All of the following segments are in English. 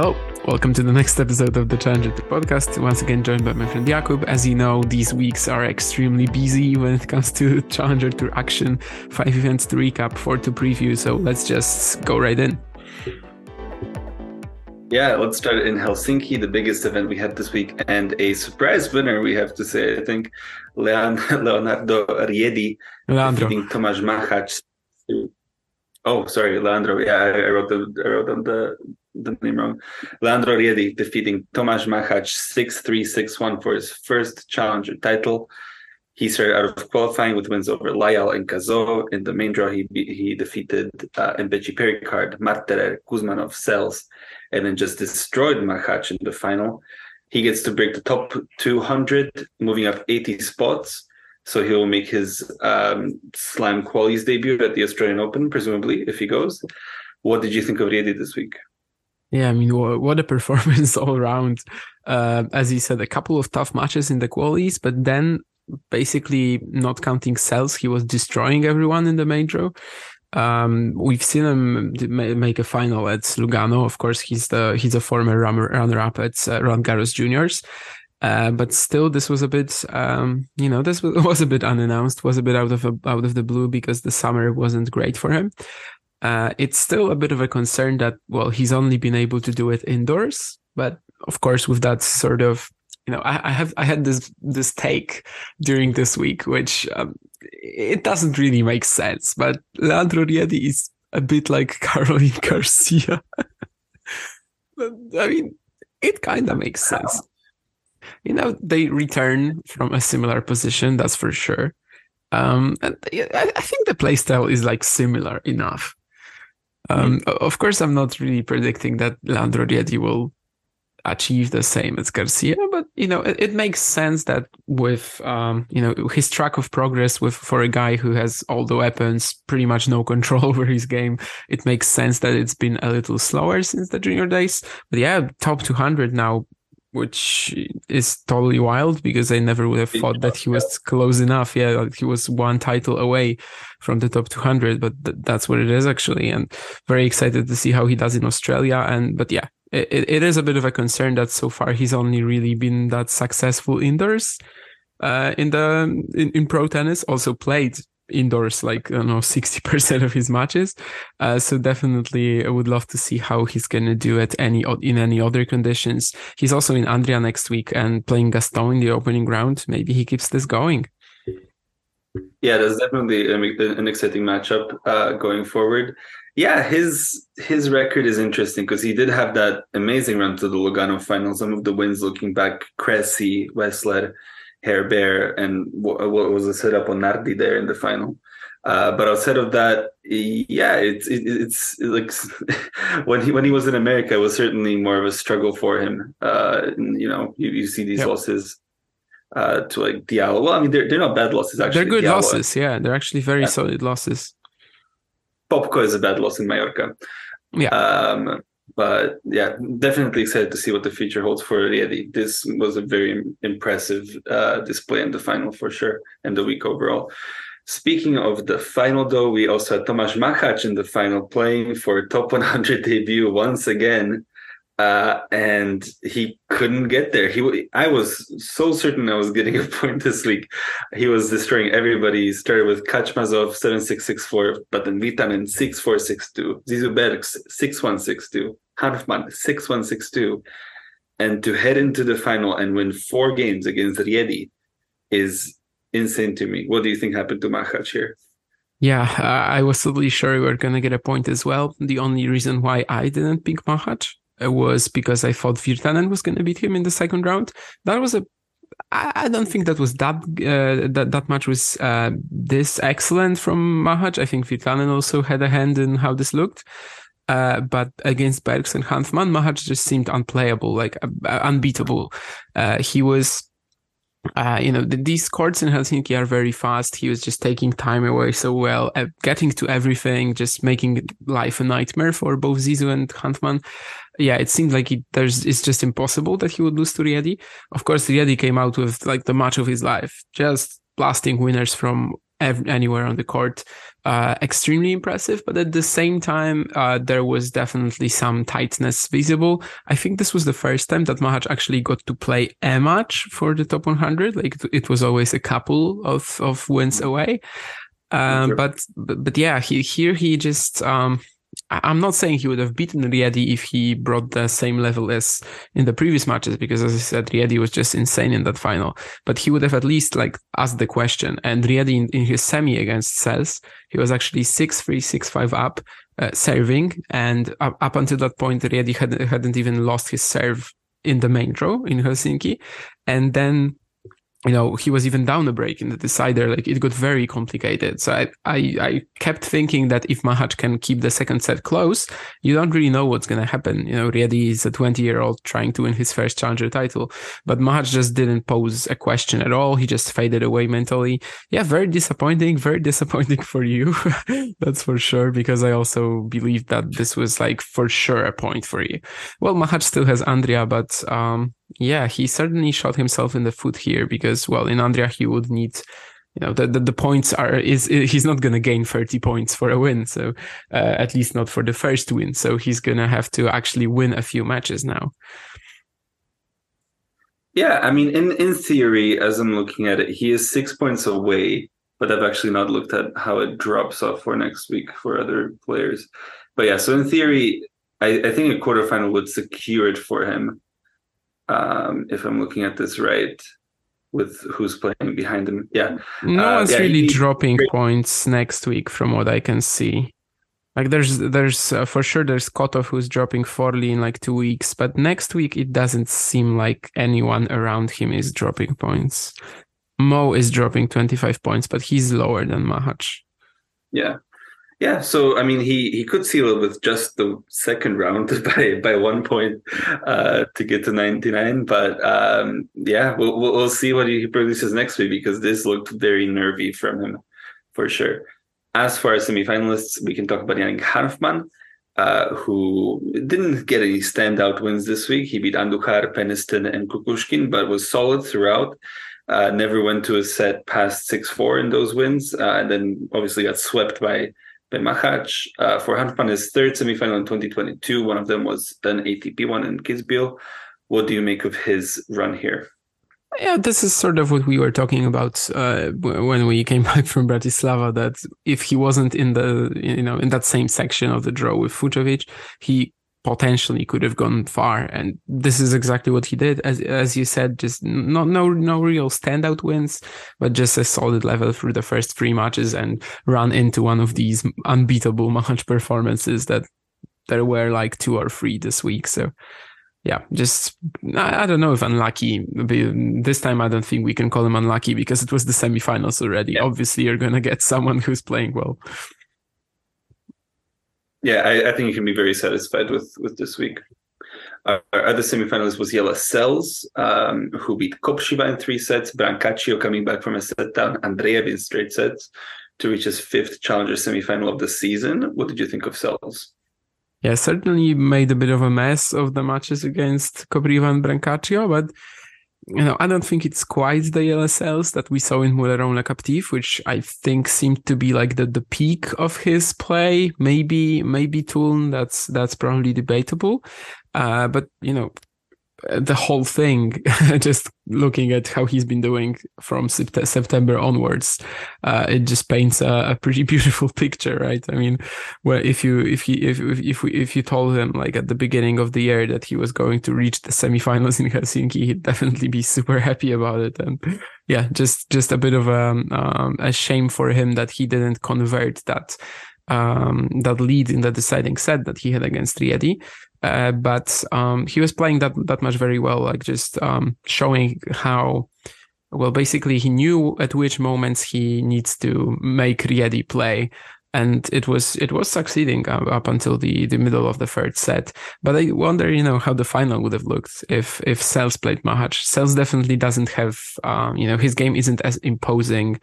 Hello, welcome to the next episode of the Challenger Tour podcast. Once again, joined by my friend Jakub. As you know, these weeks are extremely busy when it comes to Challenger Tour action. Five events to recap, four to preview. So let's just go right in. Yeah, let's start in Helsinki, the biggest event we had this week, and a surprise winner, we have to say. I think Leon, Leonardo Riedi Leandro. Tomasz Machac. Oh, sorry, Leandro. Yeah, I, I wrote the I wrote on the the name wrong. Leandro Riedi defeating Tomasz Machac 6-3, 6-1 for his first challenger title. He started out of qualifying with wins over Lajal and Cazaux. In the main draw, he he defeated uh, Mpetshi Perricard, Marterer, Kuzmanov, Sels, and then just destroyed Machac in the final. He gets to break the top 200, moving up 80 spots. So he'll make his um, slam qualies debut at the Australian Open, presumably, if he goes. What did you think of Riedi this week? Yeah, I mean, what a performance all around. Uh, as he said, a couple of tough matches in the qualies, but then basically not counting Sels, he was destroying everyone in the main draw. Um, we've seen him make a final at Lugano. Of course, he's the he's a former runner-up at uh, Roland Garros Juniors. Uh, but still, this was a bit, um, you know, this was, was, a bit unannounced, was a bit out of a, out of the blue because the summer wasn't great for him. Uh, it's still a bit of a concern that, well, he's only been able to do it indoors. But of course, with that sort of, you know, I, I have I had this this take during this week, which um, it doesn't really make sense. But Leandro Riedi is a bit like Caroline Garcia. I mean, it kind of makes sense you know, they return from a similar position, that's for sure. Um, and I, I think the playstyle is like similar enough. Um, mm-hmm. Of course, I'm not really predicting that Leandro Riedi will achieve the same as Garcia, but you know, it, it makes sense that with um, you know his track of progress with for a guy who has all the weapons, pretty much no control over his game, it makes sense that it's been a little slower since the junior days. But yeah, top 200 now which is totally wild because I never would have thought that he was close enough. Yeah, like he was one title away from the top 200, but th- that's what it is actually. And very excited to see how he does in Australia. And but yeah, it, it is a bit of a concern that so far he's only really been that successful indoors. Uh, in the in, in pro tennis, also played indoors like I don't know 60% of his matches. Uh, so definitely I would love to see how he's gonna do it any in any other conditions. He's also in Andria next week and playing Gaston in the opening round. Maybe he keeps this going. Yeah, that's definitely an exciting matchup uh, going forward. Yeah, his his record is interesting because he did have that amazing run to the Lugano final. Some of the wins looking back, Cressy, Wessler, Bear and what, what was the setup on Nardi there in the final. Uh, but outside of that, yeah, it's it, it's like when he when he was in America, it was certainly more of a struggle for him. Uh, and, you know, you, you see these yep. losses uh, to like Diallo. Well, I mean, they're they're not bad losses actually. They're good Diallo. losses, yeah. They're actually very yeah. solid losses. Popko is a bad loss in Mallorca. Yeah. Um, but yeah, definitely excited to see what the future holds for Riedi. This was a very impressive uh, display in the final for sure, and the week overall. Speaking of the final, though, we also had Tomasz Machac in the final playing for top 100 debut once again uh, and he couldn't get there. He, I was so certain I was getting a point this week. He was destroying everybody. He started with Kachmazov seven six six four, but then Virtanen six four six two, Zizou Bergs six one six two, Hanfmann six one six two, and to head into the final and win four games against Riedi is insane to me. What do you think happened to Machac here? Yeah, I was totally sure we were gonna get a point as well. The only reason why I didn't pick Machac was because I thought Virtanen was going to beat him in the second round. That was a I don't think that was that uh, that that match was uh, this excellent from Machac. I think Virtanen also had a hand in how this looked. Uh, but against Bergs and Hanfmann, Machac just seemed unplayable, like uh, unbeatable. Uh, he was uh, you know, the, these courts in Helsinki are very fast. He was just taking time away so well, uh, getting to everything, just making life a nightmare for both Zizou and Hanfmann. Yeah, it seemed like it, there's it's just impossible that he would lose to Riedi. Of course, Riedi came out with like the match of his life, just blasting winners from ev- anywhere on the court uh, extremely impressive. But at the same time, uh, there was definitely some tightness visible. I think this was the first time that Machac actually got to play a match for the top 100. Like it was always a couple of, of wins away. Um, but, but, but yeah, he, here he just, um, I'm not saying he would have beaten Riedi if he brought the same level as in the previous matches, because as I said, Riedi was just insane in that final. But he would have at least like asked the question. And Riedi in, in his semi against Sels, he was actually 6-3, 6-5 up, uh, serving. And up, up until that point, Riedi had, hadn't even lost his serve in the main draw in Helsinki. And then you know he was even down a break in the decider like it got very complicated. So I, I i kept thinking that if machac can keep the second set close you don't really know what's going to happen. You know riedi is a 20 year old trying to win his first challenger title but machac just didn't pose a question at all. He just faded away mentally. Yeah very disappointing very disappointing for you that's for sure because i also believe that this was like for sure a point for you. Well machac still has andria but um yeah, he certainly shot himself in the foot here because, well, in Andria he would need, you know, the the, the points are is he's not going to gain thirty points for a win, so uh, at least not for the first win. So he's going to have to actually win a few matches now. Yeah, I mean, in in theory, as I'm looking at it, he is six points away, but I've actually not looked at how it drops off for next week for other players. But yeah, so in theory, I, I think a quarterfinal would secure it for him um, if I'm looking at this right, with who's playing behind him. Yeah. No uh, one's yeah, really he, dropping great. points next week from what I can see. Like there's there's uh, for sure there's Kotov who's dropping Forli in like two weeks, but next week it doesn't seem like anyone around him is dropping points. Mmoh is dropping 25 points, but he's lower than Machac. Yeah. Yeah, so I mean, he he could seal it with just the second round by by one point uh, to get to ninety nine. But um, yeah, we'll we'll see what he produces next week because this looked very nervy from him, for sure. As far as semifinalists, we can talk about Yannick Hanfmann, uh, who didn't get any standout wins this week. He beat Andujar, Peniston, and Kukushkin, but was solid throughout. Uh, never went to a set past six four in those wins, uh, and then obviously got swept by Machac uh, for Hanfmann his third semifinal in 2022. One of them was an ATP one in Kitzbühel. What do you make of his run here? Yeah, this is sort of what we were talking about uh, when we came back from Bratislava. That if he wasn't in the you know in that same section of the draw with Fucsovics, he potentially could have gone far. And this is exactly what he did. As as you said, just no no no real standout wins, but just a solid level through the first three matches and run into one of these unbeatable match performances that there were like two or three this week. So yeah, just I, I, don't know if unlucky. This time, I don't think we can call him unlucky because it was the semifinals already. Yeah. Obviously, you're gonna get someone who's playing well yeah, I, I, think you can be very satisfied with with this week. Our, other semifinalist was Jelle Sels, um, who beat Kopriva in three sets, Brancaccio coming back from a set down, Andreev in straight sets to reach his fifth challenger semifinal of the season. What did you think of Sels? Yeah, certainly made a bit of a mess of the matches against Kopriva and Brancaccio, but you know, I don't think it's quite the Sels that we saw in Mouilleron-le-Captif, which I think seemed to be like the, the peak of his play. Maybe, maybe Toulon, that's, that's probably debatable. Uh, but, you know, the whole thing, just looking at how he's been doing from September onwards, uh, it just paints a, a, pretty beautiful picture, right? I mean, where if you if he if if we, if you told him like at the beginning of the year that he was going to reach the semifinals in Helsinki, he'd definitely be super happy about it. And yeah, just just a bit of a um, a shame for him that he didn't convert that um, that lead in the deciding set that he had against Riedi. Uh, but um, he was playing that that much very well, like just um, showing how well basically he knew at which moments he needs to make Riedi play. And it was it was succeeding up until the the middle of the third set. But i wonder you know how the final would have looked if if Sels played Machac Sels definitely doesn't have um, you know his game isn't as imposing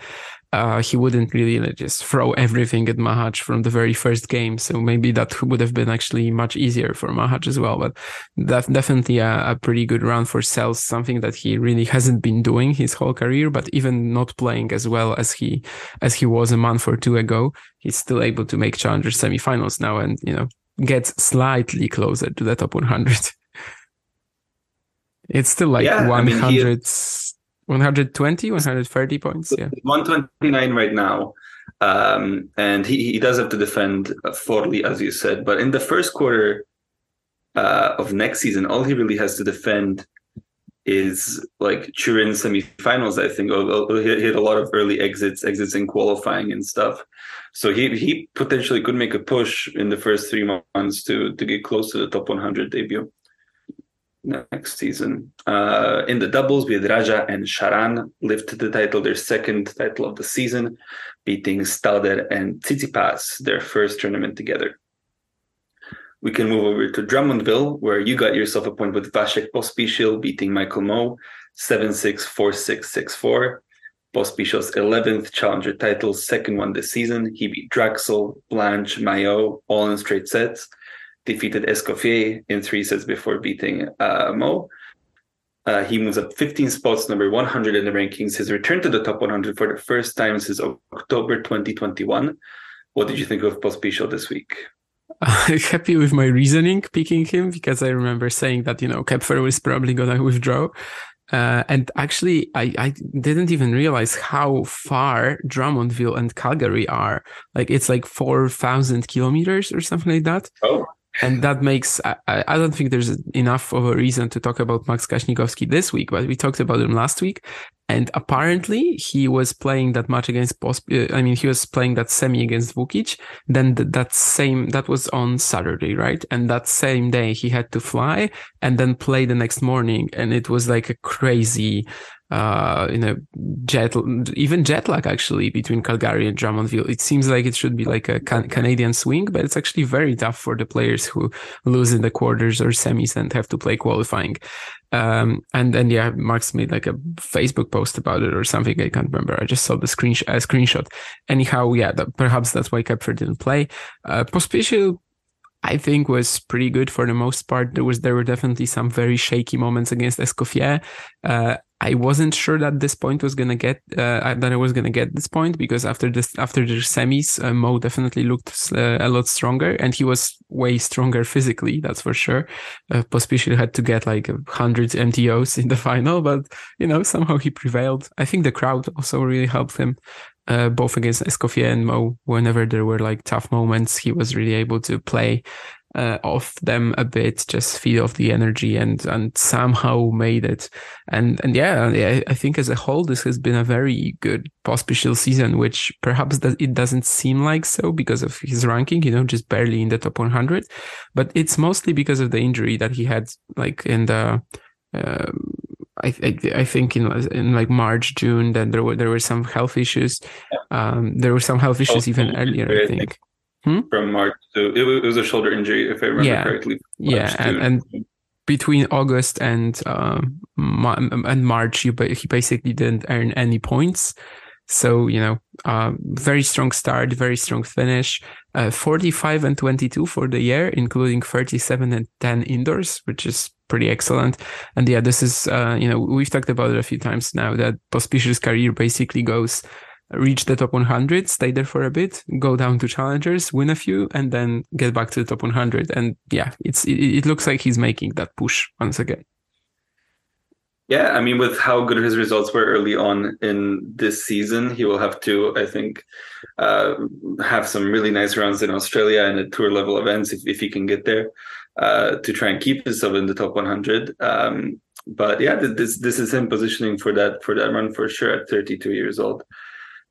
uh, he wouldn't really just throw everything at Machac from the very first game. So maybe that would have been actually much easier for Machac as well. But that's definitely a, a, pretty good round for Sels, something that he really hasn't been doing his whole career. But even not playing as well as he as he was a month or two ago, he's still able to make challenger semifinals now, and you know gets slightly closer to the top 100. it's still like yeah, 100. I mean, 120, 130 points. Yeah. 129 right now. Um, and he, he does have to defend Forli, as you said. But in the first quarter uh, of next season, all he really has to defend is like Turin semifinals, I think. He hit a lot of early exits, exits in qualifying and stuff. So he he potentially could make a push in the first three months to to get close to the top 100 debut next season. Uh, in the doubles, Raja and Sharan lifted the title, their second title of the season, beating Stalder and Tsitsipas, their first tournament together. We can move over to Drummondville, where you got yourself a point with Vasek Pospisil beating Michael Mmoh 7 6 4 6 6 4. Pospisil's 11th challenger title, second one this season. He beat Draxl, Blanch, Maillot, all in straight sets defeated Escoffier in three sets before beating uh, Mmoh. Uh, he moves up 15 spots, number 100 in the rankings. His return to the top 100 for the first time since October 2021. What did you think of Pospisil this week? I'm happy with my reasoning picking him because I remember saying that, you know, Koepfer was probably going to withdraw. Uh, and actually, I, I didn't even realize how far Drummondville and Calgary are. Like, it's like 4,000 kilometers or something like that. Oh and that makes I, I don't think there's enough of a reason to talk about Max Kasnikowski this week, but we talked about him last week, and apparently he was playing that match against Post. Uh, I mean, he was playing that semi against Vukic. Then th- that same that was on Saturday, right? And that same day he had to fly and then play the next morning, and it was like a crazy uh, you know, jet, even jet lag actually between Calgary and Drummondville. It seems like it should be like a can- Canadian swing, but it's actually very tough for the players who lose in the quarters or semis and have to play qualifying. Um, and then yeah, Max made like a Facebook post about it or something. I can't remember. I just saw the screenshot. Uh, screenshot. Anyhow, yeah, that, perhaps that's why Koepfer didn't play. Uh, Pospisil I think was pretty good for the most part. There was there were definitely some very shaky moments against Escoffier. Uh, I wasn't sure that this point was gonna get uh, that I was gonna get this point because after this after the semis, uh, Mmoh definitely looked uh, a lot stronger and he was way stronger physically. That's for sure. Uh, Pospisil had to get like hundred MTOs in the final, but you know somehow he prevailed. I think the crowd also really helped him. Uh, both against Escoffier and Mmoh, whenever there were like tough moments, he was really able to play uh, off them a bit, just feed off the energy and and somehow made it. And and yeah, I, think as a whole, this has been a very good Pospisil season, which perhaps that it doesn't seem like so because of his ranking, you know, just barely in the top 100. But it's mostly because of the injury that he had, like in the. Uh, I, I, I think in in like March June that there were there were some health issues. Um, there were some health issues even earlier. I think. Hmm? From March to it was a shoulder injury, if I remember yeah. correctly. yeah, and, and, between August and um, and March, he basically didn't earn any points. So you know, uh, very strong start, very strong finish. Uh, 45 and 22 for the year, including 37 and 10 indoors, which is pretty excellent. And yeah, this is uh, you know we've talked about it a few times now that Pospisil's career basically goes reach the top 100, stay there for a bit, go down to challengers, win a few, and then get back to the top 100. And yeah, it's it, it looks like he's making that push once again. Yeah, I mean, with how good his results were early on in this season, he will have to, I think, uh, have some really nice rounds in Australia and at tour level events if, if he can get there uh, to try and keep himself in the top 100. Um, but yeah, this this is him positioning for that for that run for sure at 32 years old.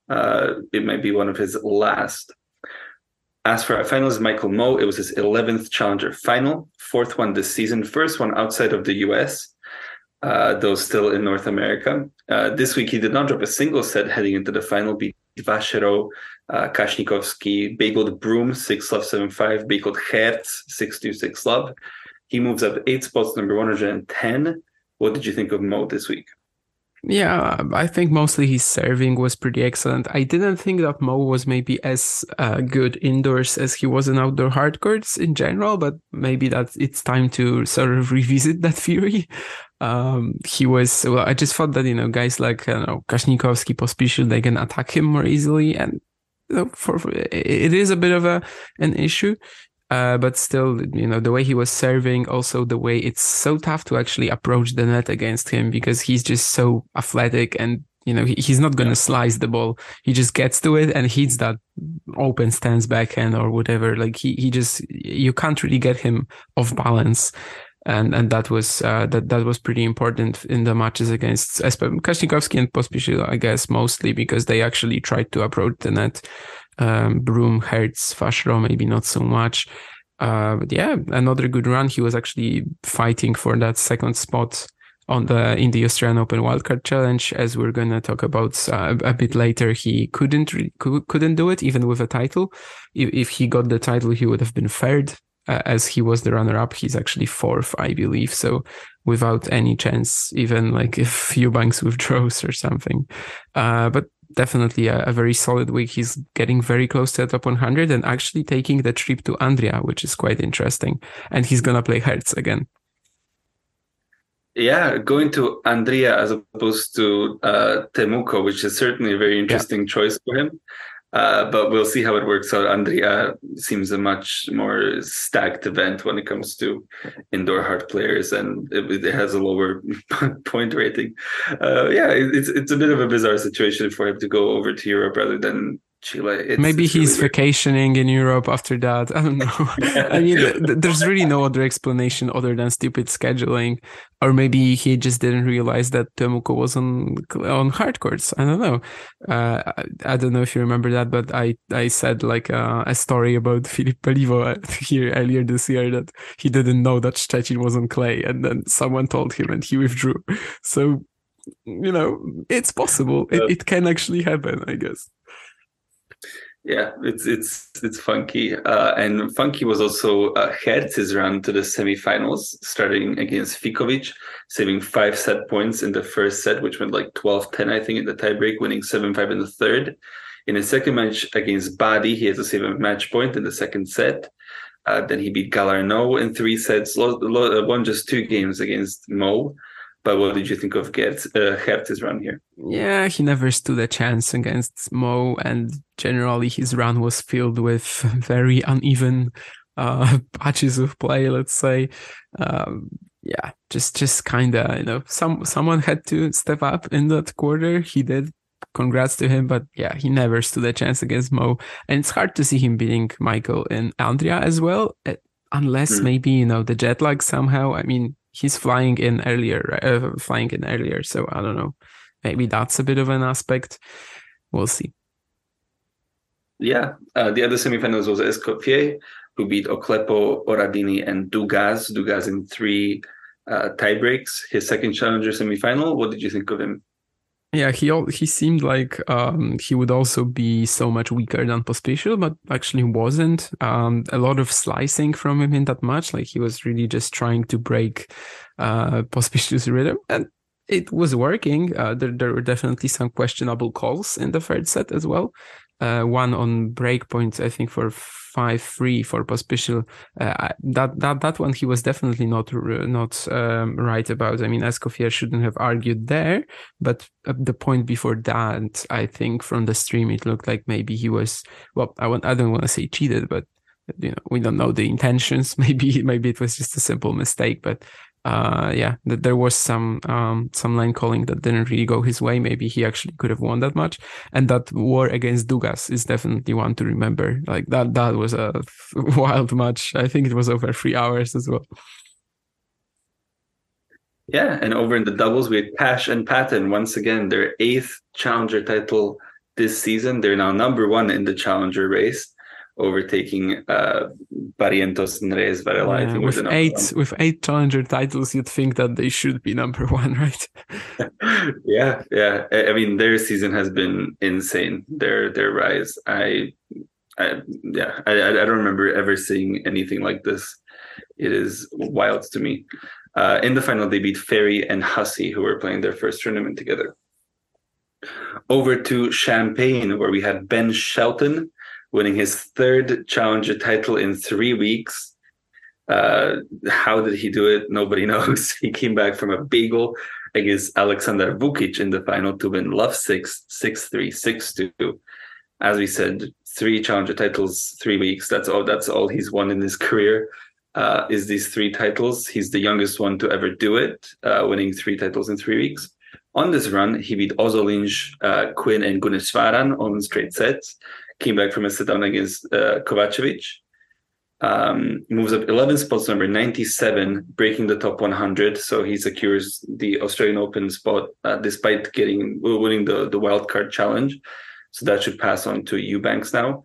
Uh, it might be one of his last. As for our finals, Michael Mmoh, it was his 11th Challenger final, fourth one this season, first one outside of the US, uh, though still in North America. Uh, this week, he did not drop a single set heading into the final, beat Vacherot, uh, Kasnikowski, Beagled Broom, 6 love 7 5, Beagled Hertz, 6 2 6 love. He moves up eight spots, number 110. What did you think of Mmoh this week? Yeah, I think mostly his serving was pretty excellent. I didn't think that Mmoh was maybe as uh, good indoors as he was in outdoor hard courts in general, but maybe that it's time to sort of revisit that theory. Um, he was well. I just thought that you know guys like you know Kasnikowski, Pospisil, they can attack him more easily, and you know, for, for it is a bit of a an issue. Uh, but still, you know, the way he was serving, also the way it's so tough to actually approach the net against him because he's just so athletic and, you know, he, he's not going to yeah. slice the ball. He just gets to it and hits that open stance backhand or whatever. Like he, he just, you can't really get him off balance. And, and that was, uh, that, that was pretty important in the matches against Kasnikowski and Pospisil, I guess, mostly because they actually tried to approach the net um, Broom, Hertz, Vacherot, maybe not so much. Uh, but yeah, another good run. He was actually fighting for that second spot on the in the Australian Open Wildcard Challenge, as we're gonna talk about uh, a bit later. He couldn't re- couldn't do it even with a title. If, if he got the title, he would have been third. Uh, as he was the runner-up, he's actually fourth, I believe. So without any chance, even like if Eubanks withdraws or something. Uh, but definitely a, a, very solid week. He's getting very close to the top 100 and actually taking the trip to Andria, which is quite interesting. And he's gonna play Hertz again. Yeah, going to Andria as opposed to uh, Temuco, which is certainly a very interesting yeah. choice for him. Uh, but we'll see how it works out. Andria seems a much more stacked event when it comes to indoor hard players, and it, it has a lower point rating. Uh, yeah, it's it's a bit of a bizarre situation for him to go over to Europe rather than Chile. It's, Maybe it's he's really vacationing in Europe after that. I don't know. I mean, there's really no other explanation other than stupid scheduling, or maybe he just didn't realize that Temuco was on on hard courts. I don't know. Uh, I, I, don't know if you remember that, but I I said like uh, a story about Filip Peliwo here earlier this year that he didn't know that Szczecin was on clay, and then someone told him, and he withdrew. So you know, it's possible. It, it can actually happen, I guess. Yeah, it's it's it's funky, uh, and funky was also uh, Hertz's run to the semifinals, starting against Ficovich, saving five set points in the first set, which went like 12-10, I think, in the tiebreak, winning seven-five in the third. In his second match against Badi, he had to save a match point in the second set. Uh, then he beat Galarneau in three sets, lost, won just two games against Mmoh. But what did you think of Gertz, uh, Hertz's run here? Yeah, he never stood a chance against Mmoh, and generally his run was filled with very uneven uh, patches of play. Let's say, um, yeah, just just kind of you know, some someone had to step up in that quarter. He did. Congrats to him, but yeah, he never stood a chance against Mmoh, and it's hard to see him beating Michael and Andria as well, eh, unless mm. maybe you know the jet lag somehow. I mean, he's flying in earlier, uh, flying in earlier. So I don't know. Maybe that's a bit of an aspect. We'll see. Yeah, uh, the other semifinals was Escoffier, who beat Oklepo, Oradini, and Dugas. Dugas in three uh, tie breaks. His second challenger semifinal. What did you think of him? Yeah, he he seemed like um, he would also be so much weaker than Pospisil, but actually wasn't. Um, a lot of slicing from him in that match, like he was really just trying to break uh, rhythm, and it was working. Uh, there, there were definitely some questionable calls in the third set as well. Uh, one on break points, I think, for five three for Pospisil. Uh, that that that one he was definitely not not um, right about. I mean, Escoffier shouldn't have argued there, but the point before that, I think from the stream it looked like maybe he was. Well, I want I don't want to say cheated, but you know we don't know the intentions. Maybe maybe it was just a simple mistake, but uh, yeah, that there was some um, some line calling that didn't really go his way. Maybe he actually could have won that match. And that war against Dugas is definitely one to remember. Like that that was a wild match. I think it was over three hours as well. Yeah, and over in the doubles we had Cash and Patten once again their eighth challenger title this season. They're now number one in the challenger race overtaking uh, Barrientos and Reyes Varela. Yeah, with eight one. with eight challenger titles, you'd think that they should be number one, right? yeah, yeah. I mean, their season has been insane. Their their rise. I, I yeah. I I don't remember ever seeing anything like this. It is wild to me. Uh, in the final, they beat Ferry and Hussey, who were playing their first tournament together. Over to Champaign, where we had Ben Shelton winning his third challenger title in three weeks. Uh, how did he do it? Nobody knows. He came back from a bagel against Alexander Vukic in the final to win love 6, 6 3, 6 2. As we said, three challenger titles, three weeks. That's all. That's all he's won in his career. Uh, is these three titles? He's the youngest one to ever do it, uh, winning three titles in three weeks. On this run, he beat Ozolinsh, uh, Quinn, and Gunneswaran on straight sets. Came back from a sit down against uh, Kovacevic. Um, moves up 11 spots, number 97, breaking the top 100. So he secures the Australian Open spot uh, despite getting winning the the wild card challenge. So that should pass on to Eubanks now.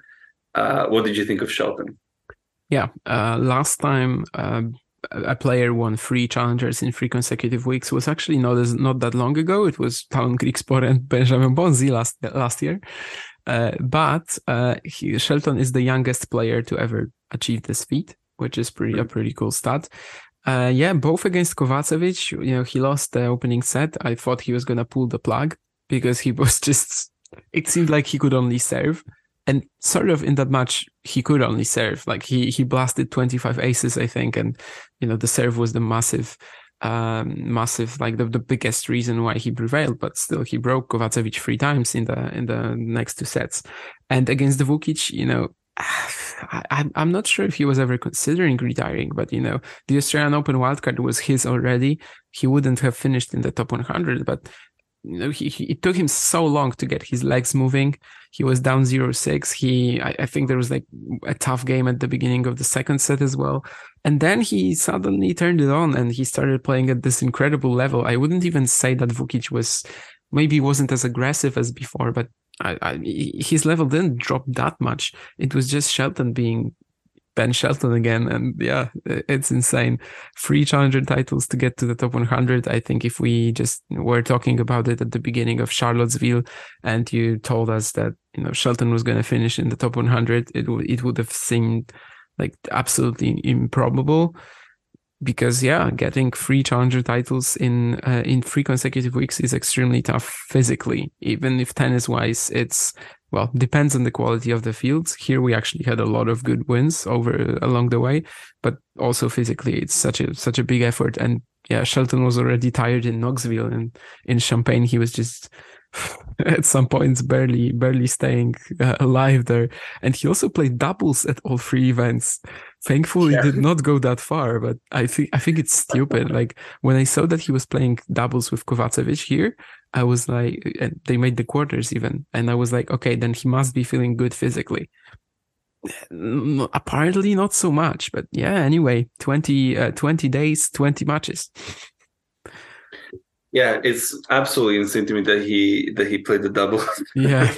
Uh, what did you think of Shelton? Yeah, uh, last time uh, a player won three challengers in three consecutive weeks was actually not as, not that long ago. It was Tallon Griekspoor and Benjamin Bonzi last last year. Uh, but uh, he, Shelton is the youngest player to ever achieve this feat, which is pretty a pretty cool stat. Uh, yeah, both against Kovacevic, you know, he lost the opening set. I thought he was gonna pull the plug because he was just it seemed like he could only serve. And sort of in that match, he could only serve. Like he he blasted 25 aces, I think, and you know the serve was the massive, um, massive like the, the biggest reason why he prevailed. But still, he broke Kovacevic three times in the in the next two sets. And against the Vukic, you know, I, I'm not sure if he was ever considering retiring, but you know, the Australian Open wildcard was his already. He wouldn't have finished in the top 100, but you know, he, he, it took him so long to get his legs moving. He was down 0-6. He, I, I, think there was like a tough game at the beginning of the second set as well. And then he suddenly turned it on and he started playing at this incredible level. I wouldn't even say that Vukic was, maybe wasn't as aggressive as before, but I, I, his level didn't drop that much. It was just Shelton being Ben Shelton again. And yeah, it's insane. Three challenger titles to get to the top 100. I think if we just were talking about it at the beginning of Charlottesville and you told us that, you know, Shelton was going to finish in the top 100, it would, it would have seemed like absolutely improbable because yeah, getting three challenger titles in uh, in three consecutive weeks is extremely tough physically. Even if tennis wise, it's well depends on the quality of the fields. Here we actually had a lot of good wins over along the way, but also physically, it's such a such a big effort. And yeah, Shelton was already tired in Knoxville and in Champaign He was just at some points barely barely staying uh, alive there. And he also played doubles at all three events. Thankfully yeah. did not go that far but i think i think it's stupid. Like when i saw that he was playing doubles with kovacevic here i was like and they made the quarters even and i was like okay then he must be feeling good physically. Apparently not so much but yeah anyway 20 uh, 20 days 20 matches yeah, it's absolutely insane to me that he that he played the double. Yeah,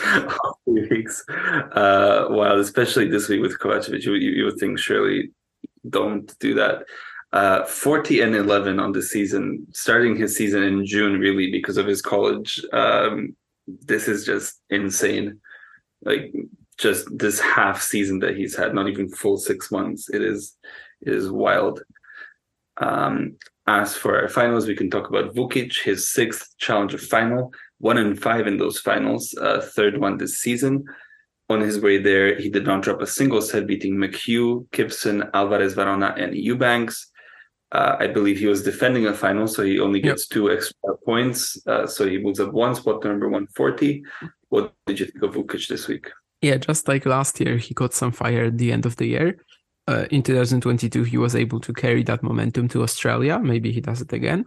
weeks. Uh, while especially this week with Kovacevic, you, you would think surely don't do that. Uh, 40 and 11 on the season, starting his season in June, really because of his college. Um, this is just insane. Like just this half season that he's had, not even full six months. It is, it is wild. Um, as for our finals, we can talk about Vukic, his sixth challenger final, one in five in those finals, uh, third one this season. On his way there, he did not drop a single set, beating McHugh, Gibson, Alvarez Varona, and Eubanks. Uh, I believe he was defending a final, so he only gets yep. two extra points. Uh, so he moves up one spot to number 140. What did you think of Vukic this week? Yeah, just like last year, he got some fire at the end of the year uh, in 2022 he was able to carry that momentum to Australia. Maybe he does it again.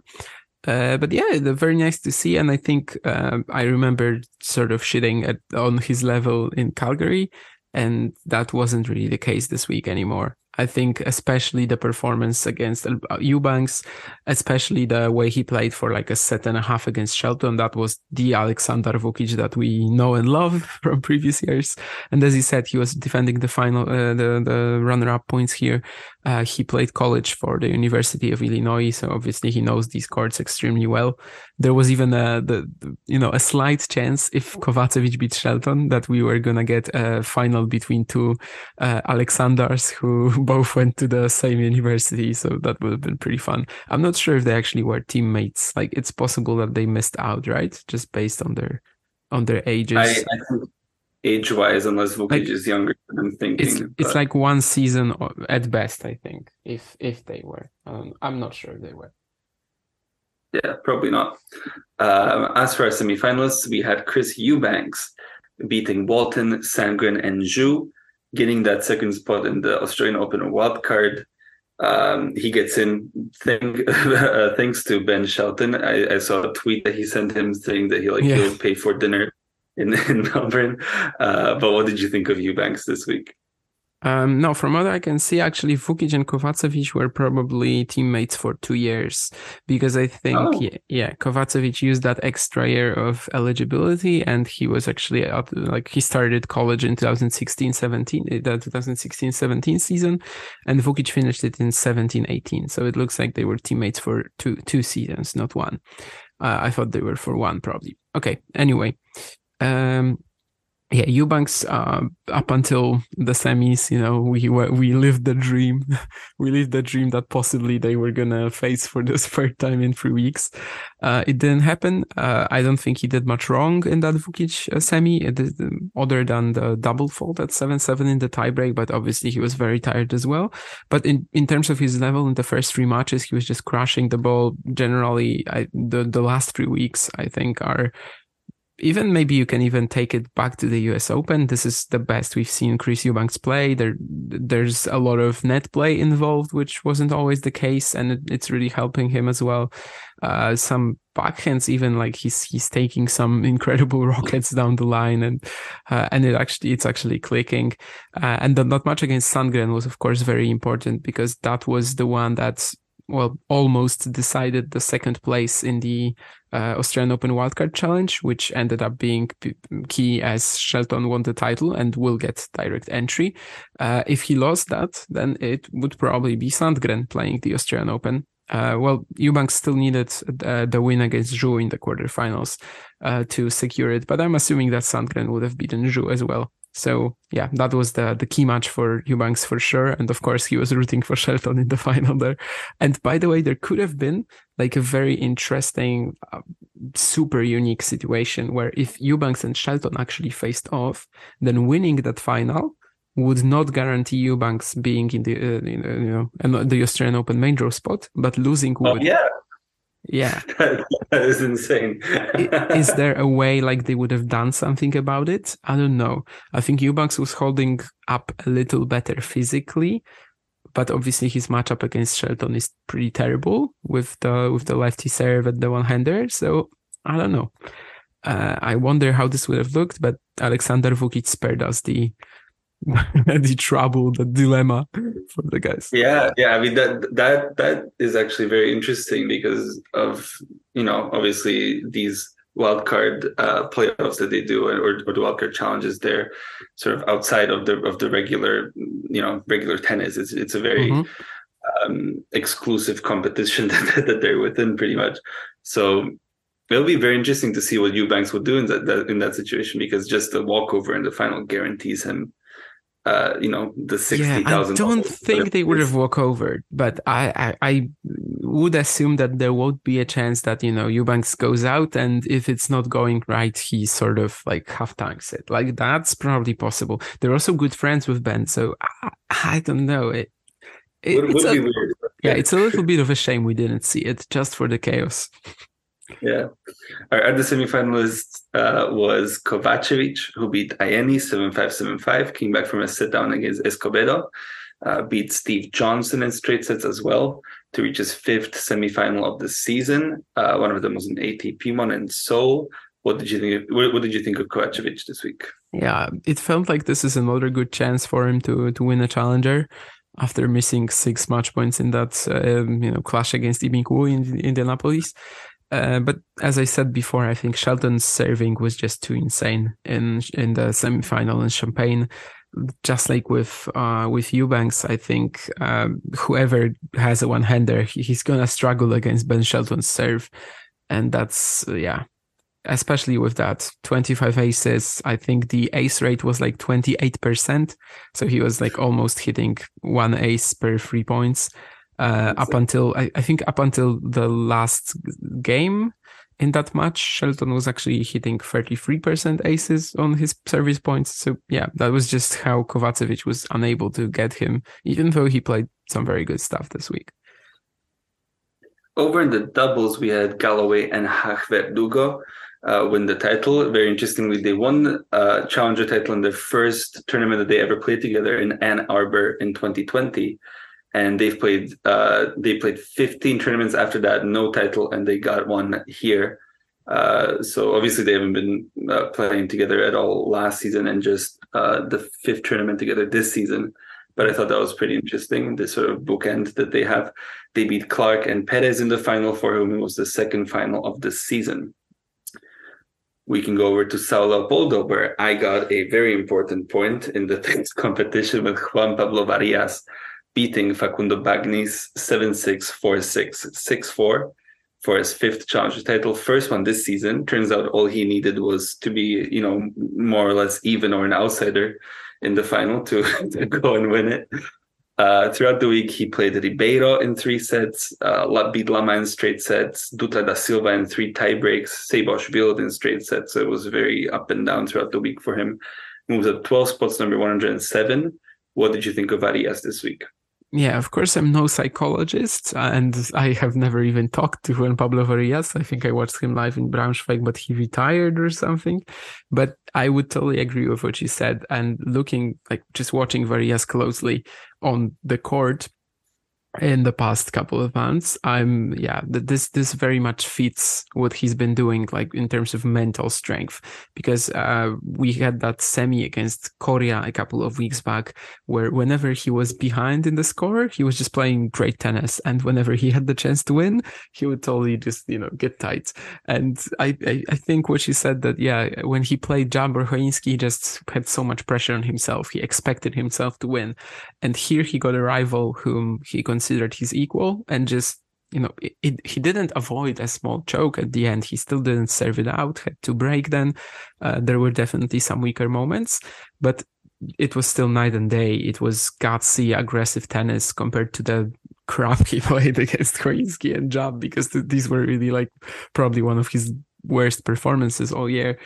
Uh, but yeah, very nice to see. And I think uh, I remember sort of shitting at, on his level in Calgary, and that wasn't really the case this week anymore. I think especially the performance against Eubanks, especially the way he played for like a set and a half against Shelton, that was the Alexander Vukic that we know and love from previous years. And as he said, he was defending the final, uh, the the runner-up points here. Uh, he played college for the University of Illinois, so obviously he knows these courts extremely well. There was even a the, you know a slight chance if Kovacevic beat Shelton that we were gonna get a final between two uh, Alexanders who both went to the same university, so that would have been pretty fun. I'm not sure if they actually were teammates. Like it's possible that they missed out, right? Just based on their on their ages. I, I think age wise, unless Vukic like, is younger I'm thinking. It's, it's like one season at best, I think, if if they were. Um, I'm not sure if they were. Yeah, probably not. Um, as for our semifinalists, we had Chris Eubanks beating Walton, Sandgren, and Zhu, getting that second spot in the Australian Open wildcard. Um, he gets in thank, uh, thanks to Ben Shelton. I, I, saw a tweet that he sent him saying that he like yeah. he'll pay for dinner in, in Melbourne. Uh, but what did you think of Eubanks this week? Um, no, from what I can see, actually, Vukic and Kovacevic were probably teammates for two years because I think, oh. yeah, yeah, Kovacevic used that extra year of eligibility and he was actually up, like, he started college in 2016 17, eh, the 2016 17 season, and Vukic finished it in 17 18. So it looks like they were teammates for two, two seasons, not one. Uh, I thought they were for one, probably. Okay, anyway. Um, yeah, Eubanks uh, up until the semis, you know, we were, we lived the dream. we lived the dream that possibly they were gonna face for the third time in three weeks. Uh, it didn't happen. Uh, I don't think he did much wrong in that Vukic uh, semi, other than the double fault at seven seven in the tiebreak. But obviously he was very tired as well. But in in terms of his level in the first three matches, he was just crushing the ball. Generally, I, the the last three weeks I think are even maybe you can even take it back to the US Open. This is the best we've seen Chris Eubanks play. There, there's a lot of net play involved, which wasn't always the case, and it, it's really helping him as well. Uh, some backhands, even like he's he's taking some incredible rockets down the line, and uh, and it actually it's actually clicking. Uh, and the not much against Sandgren was of course very important because that was the one that well almost decided the second place in the uh, Australian Open Wildcard Challenge, which ended up being key as Shelton won the title and will get direct entry. Uh, if he lost that, then it would probably be Sandgren playing the Australian Open. Uh, well, Eubanks still needed uh, the win against Zhu in the quarterfinals uh, to secure it, but I'm assuming that Sandgren would have beaten Zhu as well. So yeah, that was the the key match for Eubanks for sure. And of course, he was rooting for Shelton in the final there. And by the way, there could have been like a very interesting, uh, super unique situation where if Eubanks and Shelton actually faced off, then winning that final would not guarantee Eubanks being in the uh, you know the Australian Open main draw spot, but losing oh, would. Oh, yeah. Yeah. that is insane. is there a way like they would have done something about it? I don't know. I think Eubanks was holding up a little better physically, but obviously his matchup against Shelton is pretty terrible with the with the lefty serve at the one hander. So I don't know. Uh, I wonder how this would have looked, but Alexander Vukic spared us the the trouble, the dilemma for the guys. Yeah, yeah. I mean that that that is actually very interesting because of you know obviously these wildcard uh, playoffs that they do or, or the wildcard challenges. They're sort of outside of the of the regular you know regular tennis. It's it's a very mm-hmm. um, exclusive competition that, that they're within pretty much. So it'll be very interesting to see what Eubanks will do in that, that in that situation because just the walkover in the final guarantees him uh, you know, the sixty thousand. Yeah, I don't think they would have walked over, but I, I, I would assume that there won't be a chance that you know Eubanks goes out, and if it's not going right, he sort of like half tanks it. Like that's probably possible. They're also good friends with Ben, so I, I don't know. It, it would, would a, yeah, it's a little bit of a shame we didn't see it just for the chaos. Yeah. Our other semifinalist uh, was Kovacevic, who beat Ayeni 7 5 7 5, came back from a sit down against Escobedo, uh, beat Steve Johnson in straight sets as well to reach his fifth semifinal of the season. Uh, one of them was an ATP one in Seoul. What did you think? Of, what, did you think of Kovacevic this week? Yeah, it felt like this is another good chance for him to to win a challenger after missing six match points in that uh, you know clash against Yibing in, in Indianapolis. Uh, but as I said before, I think Shelton's serving was just too insane in in the semifinal in Champaign. Just like with uh, with Eubanks, I think um, whoever has a one hander, he's gonna struggle against Ben Shelton's serve, and that's uh, yeah, especially with that 25 aces, I think the ace rate was like 28%. So he was like almost hitting one ace per three points. Uh, up until I, I think up until the last game in that match, Shelton was actually hitting 33% aces on his service points. So yeah, that was just how Kovacevic was unable to get him, even though he played some very good stuff this week. Over in the doubles, we had Galloway and Hach Verdugo uh, win the title. Very interestingly, they won uh, challenger title in their first tournament that they ever played together in Ann Arbor in 2020. And they've played uh, they played 15 tournaments after that, no title, and they got one here. Uh, so obviously they haven't been uh, playing together at all last season, and just uh, the fifth tournament together this season but I thought that was pretty interesting. The sort of bookend that they have. They beat Clark and Perez in the final, for whom it was the second final of the season. We can go over to Sao Leopoldo, where I got a very important point in the competition with Juan Pablo Varillas beating Facundo Bagnis 7 6 4 6 6 4 for his fifth challenger title, first one this season. Turns out all he needed was to be, you know, more or less even or an outsider in the final to, to go and win it. Uh, throughout the week, he played Ribeiro in three sets, uh, beat Lama in straight sets, Dutra da Silva in three tiebreaks, Seyboth Wild in straight sets. So it was very up and down throughout the week for him. Moves up 12 spots, number 107. What did you think of Varillas this week? Yeah, of course, I'm no psychologist, and I have never even talked to Juan Pablo Varillas. I think I watched him live in Braunschweig, but he retired or something. But I would totally agree with what you said. And looking, like, just watching Varillas closely on the court, in the past couple of months i'm yeah this this very much fits what he's been doing like in terms of mental strength. Because uh, we had that semi against Coria a couple of weeks back where whenever he was behind in the score he was just playing great tennis. And whenever he had the chance to win he would totally just you know get tight. And i i, I think what she said that yeah when he played Choinski, he just had so much pressure on himself. He expected himself to win. And here he got a rival whom he considered considered his equal and just you know it, it, he didn't avoid a small choke at the end. He still didn't serve it out had to break then. Uh, there were definitely some weaker moments but it was still night and day. It was gutsy aggressive tennis compared to the crap he played against Choinski and Job because th- these were really like probably one of his worst performances all year.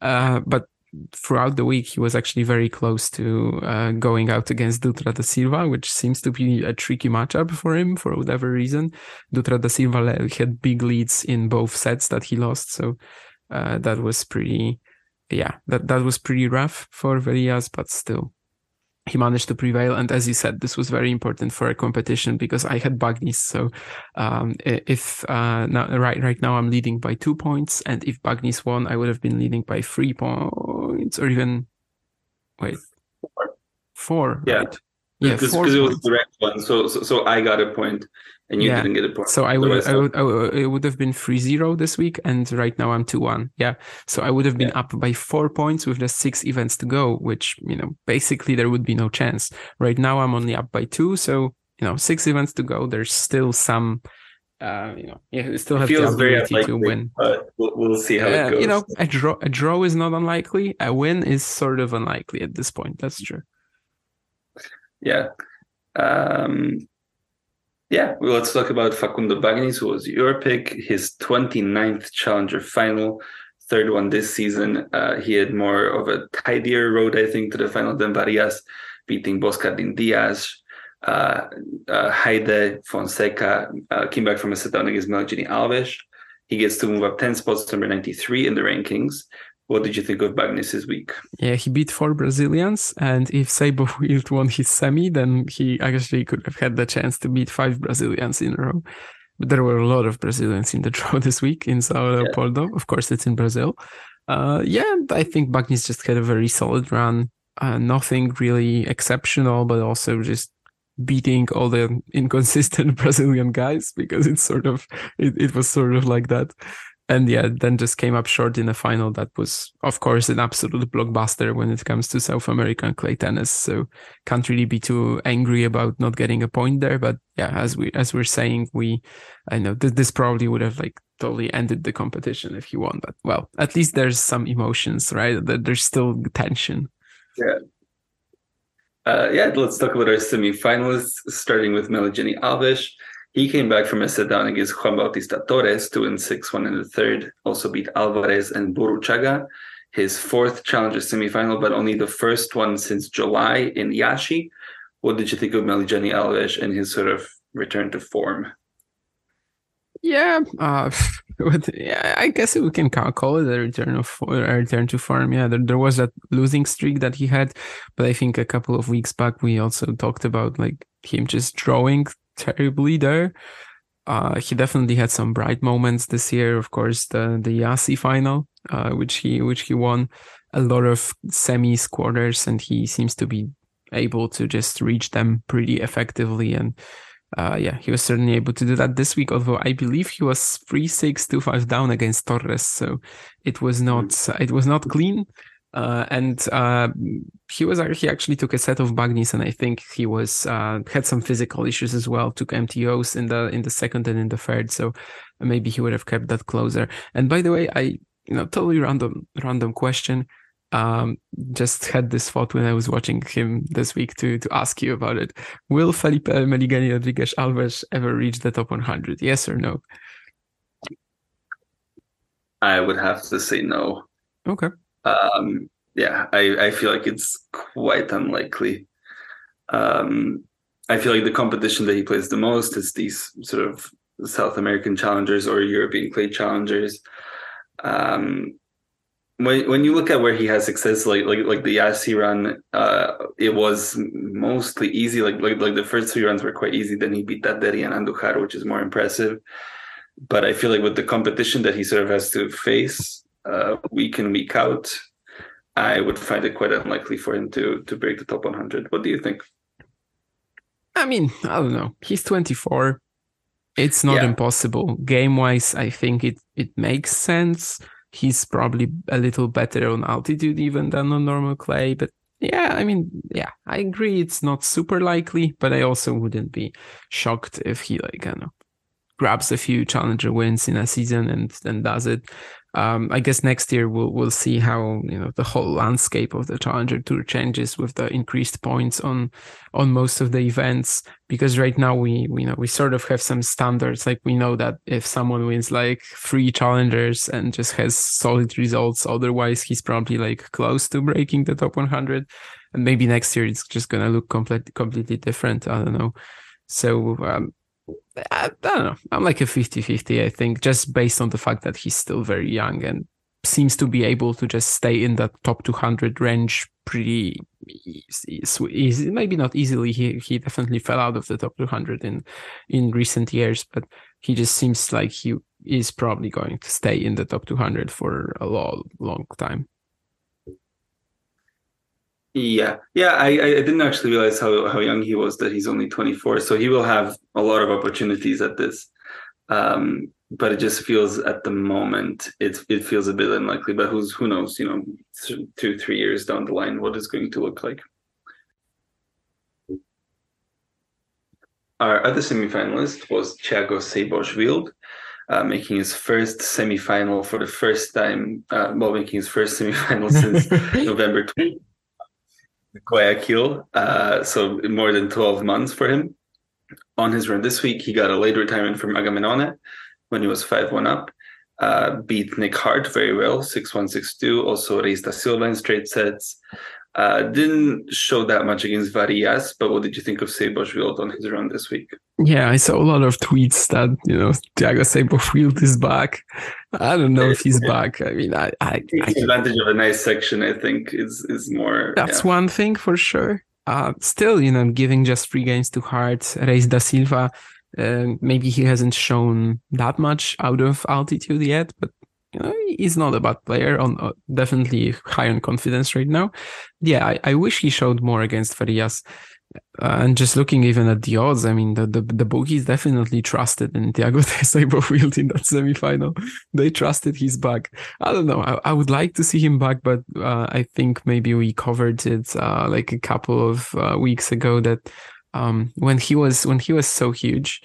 Uh, but throughout the week, he was actually very close to uh, going out against Dutra da Silva, which seems to be a tricky matchup for him for whatever reason. Dutra da Silva had big leads in both sets that he lost, so uh, that was pretty, yeah, that that was pretty rough for Varillas, but still he managed to prevail. And as you said, this was very important for a competition because I had Bagnis. So um, if uh, now, right right now I'm leading by two points, and if Bagnis won, I would have been leading by three points or even wait four. four yeah. Right? Yeah, because it was direct one. So, so so I got a point and you yeah. didn't get a point. So I would, I would, I would, it would have been 3-0 this week, and right now I'm 2-1. Yeah. So I would have been yeah. up by four points with the six events to go, which, you know, basically there would be no chance. Right now I'm only up by two. So, you know, six events to go. There's still some, uh, you know, yeah, it still have the ability to win. But we'll, we'll see how uh, it goes. You know, a draw, a draw is not unlikely. A win is sort of unlikely at this point. That's true. Yeah. Um, yeah, well, let's talk about Facundo Bagnis, who was your pick, his 29th Challenger final, third one this season. Uh, he had more of a tidier road, I think, to the final than Varillas, beating Boscardin Dias, uh, uh, Heide, Fonseca, uh, came back from down against Meligeni Alves. He gets to move up 10 spots, to number 93 in the rankings. What did you think of Bagnis's week? Yeah, he beat four Brazilians, and if Seyboth Wild won his semi, then he actually could have had the chance to beat five Brazilians in a row. But there were a lot of Brazilians in the draw this week in Sao Leopoldo. Yeah. Of course, it's in Brazil. Uh, yeah, I think Bagnis just had a very solid run. Uh, nothing really exceptional, but also just beating all the inconsistent Brazilian guys because it's sort of it, it was sort of like that. and yeah, then just came up short in a final that was, of course, an absolute blockbuster when it comes to South American clay tennis. So can't really be too angry about not getting a point there. But yeah, as we as we're saying, we I know th- this probably would have like totally ended the competition if he won. But well, at least there's some emotions, right? There's still tension. Yeah. Uh, yeah, let's talk about our semifinalists, starting with Meligeni Alves. He came back from a set down against Juan Bautista Torres, 2 and 6, 1 in the third. Also beat Alvarez and Burruchaga, his fourth challenger semifinal, but only the first one since July in Iași. What did you think of Meligeni Alves and his sort of return to form? Yeah, uh, yeah, I guess we can call it a return of a return to form. Yeah, there, there was that losing streak that he had, but I think a couple of weeks back we also talked about like him just drawing terribly there. Uh, he definitely had some bright moments this year. Of course, the the Iași final, uh, which he which he won, a lot of semis, quarters, and he seems to be able to just reach them pretty effectively. And uh, yeah, he was certainly able to do that this week. Although I believe he was three six two five down against Torres, so it was not it was not clean. Uh, and uh, he was he actually took a set of Bagnis, and I think he was uh, had some physical issues as well. Took MTOs in the in the second and in the third, so maybe he would have kept that closer. And by the way, I you know totally random random question. Um, just had this thought when I was watching him this week to to ask you about it. Will Felipe Meligeni Rodrigues Alves ever reach the top 100? Yes or no? I would have to say no. Okay. Um, yeah, I, I feel like it's quite unlikely. Um, I feel like the competition that he plays the most is these sort of South American challengers or European clay challengers. Um, when when you look at where he has success, like like like the Iași run, uh, it was mostly easy. Like like like the first three runs were quite easy. Then he beat that Derian Andujar, which is more impressive. But I feel like with the competition that he sort of has to face uh, week in week out, I would find it quite unlikely for him to to break the top 100. What do you think? I mean, I don't know. He's 24. It's not yeah. impossible. Game wise, I think it it makes sense. He's probably a little better on altitude even than on normal clay, but yeah, I mean, yeah, I agree. It's not super likely, but I also wouldn't be shocked if he like, I know, grabs a few challenger wins in a season and then does it um, I guess next year we'll we'll see how you know the whole landscape of the Challenger Tour changes with the increased points on on most of the events. Because right now we we know we sort of have some standards. Like we know that if someone wins like three challengers and just has solid results, otherwise he's probably like close to breaking the top 100. And maybe next year it's just gonna look completely completely different. I don't know. So um, I, I don't know. I'm like a 50 50, I think, just based on the fact that he's still very young and seems to be able to just stay in that top 200 range pretty easy. Maybe not easily. He he definitely fell out of the top 200 in in recent years, but he just seems like he is probably going to stay in the top 200 for a long, long time. Yeah, yeah. I, I didn't actually realize how, how young he was. That he's only 24, so he will have a lot of opportunities at this. Um, but it just feels at the moment it it feels a bit unlikely. But who's who knows? You know, two three years down the line, what is going to look like. Our other semifinalist was Thiago Seyboth-Wild, uh, making his first semifinal for the first time. Uh, well, making his first semifinal since November 20. Guayaquil, uh, so more than 12 months for him. On his run this week, he got a late retirement from Agamenone when he was 5 1 up. Uh, beat Nick Hardt very well, 6 1 6 2. Also, Reis Silva in straight sets. Uh, didn't show that much against Varillas, but what did you think of Seyboth-Wild on his run this week? Yeah, I saw a lot of tweets that, you know, Thiago Seyboth-Wild is back. I don't know if he's back. I mean, I, I, I advantage of a nice section, I think, is is more. That's yeah. one thing for sure. Uh, still, you know, giving just three games to Hardt, Reis da Silva. Uh, maybe he hasn't shown that much out of altitude yet, but you know, he's not a bad player. On uh, definitely high on confidence right now. Yeah, I, I wish he showed more against Varillas. Uh, and just looking even at the odds, I mean, the, the, the bookies definitely trusted in Thiago Teixeira in that semifinal. They trusted his back. I don't know. I, I would like to see him back, but uh, I think maybe we covered it uh, like a couple of uh, weeks ago that um, when he was when he was so huge,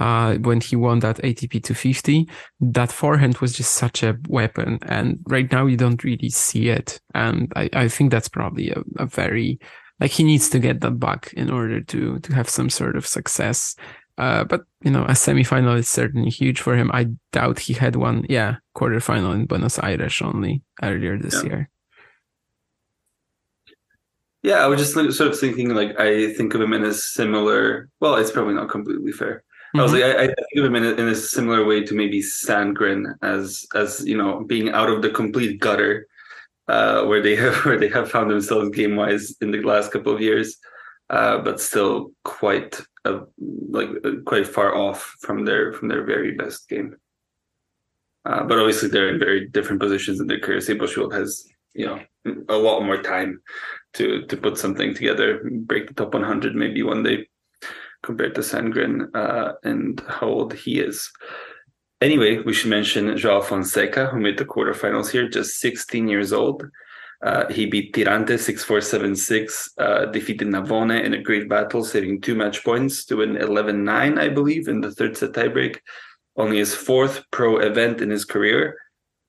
uh, when he won that ATP 250, that forehand was just such a weapon. And right now you don't really see it. And I, I think that's probably a, a very like he needs to get that back in order to to have some sort of success. Uh, but you know, a semifinal is certainly huge for him. I doubt he had one, yeah, quarterfinal in Buenos Aires only earlier this yeah. year. Yeah, I was just sort of thinking like I think of him in a similar. Well, it's probably not completely fair. Mm-hmm. I was mm-hmm. like, I, I, think of him in a, in a similar way to maybe Sandgren as as you know being out of the complete gutter uh, where they have where they have found themselves game wise in the last couple of years, uh, but still quite uh, like quite far off from their from their very best game. Uh, but obviously, they're in very different positions in their career. Seyboth has you know a lot more time to to put something together, break the top 100 maybe one day, compared to Sandgren uh, and how old he is. Anyway, we should mention Joao Fonseca, who made the quarterfinals here, just 16 years old. Uh, he beat Tirante 6-4-7-6, uh, defeated Navone in a great battle, saving two match points to win 11-9, I believe, in the third set tiebreak. Only his fourth pro event in his career,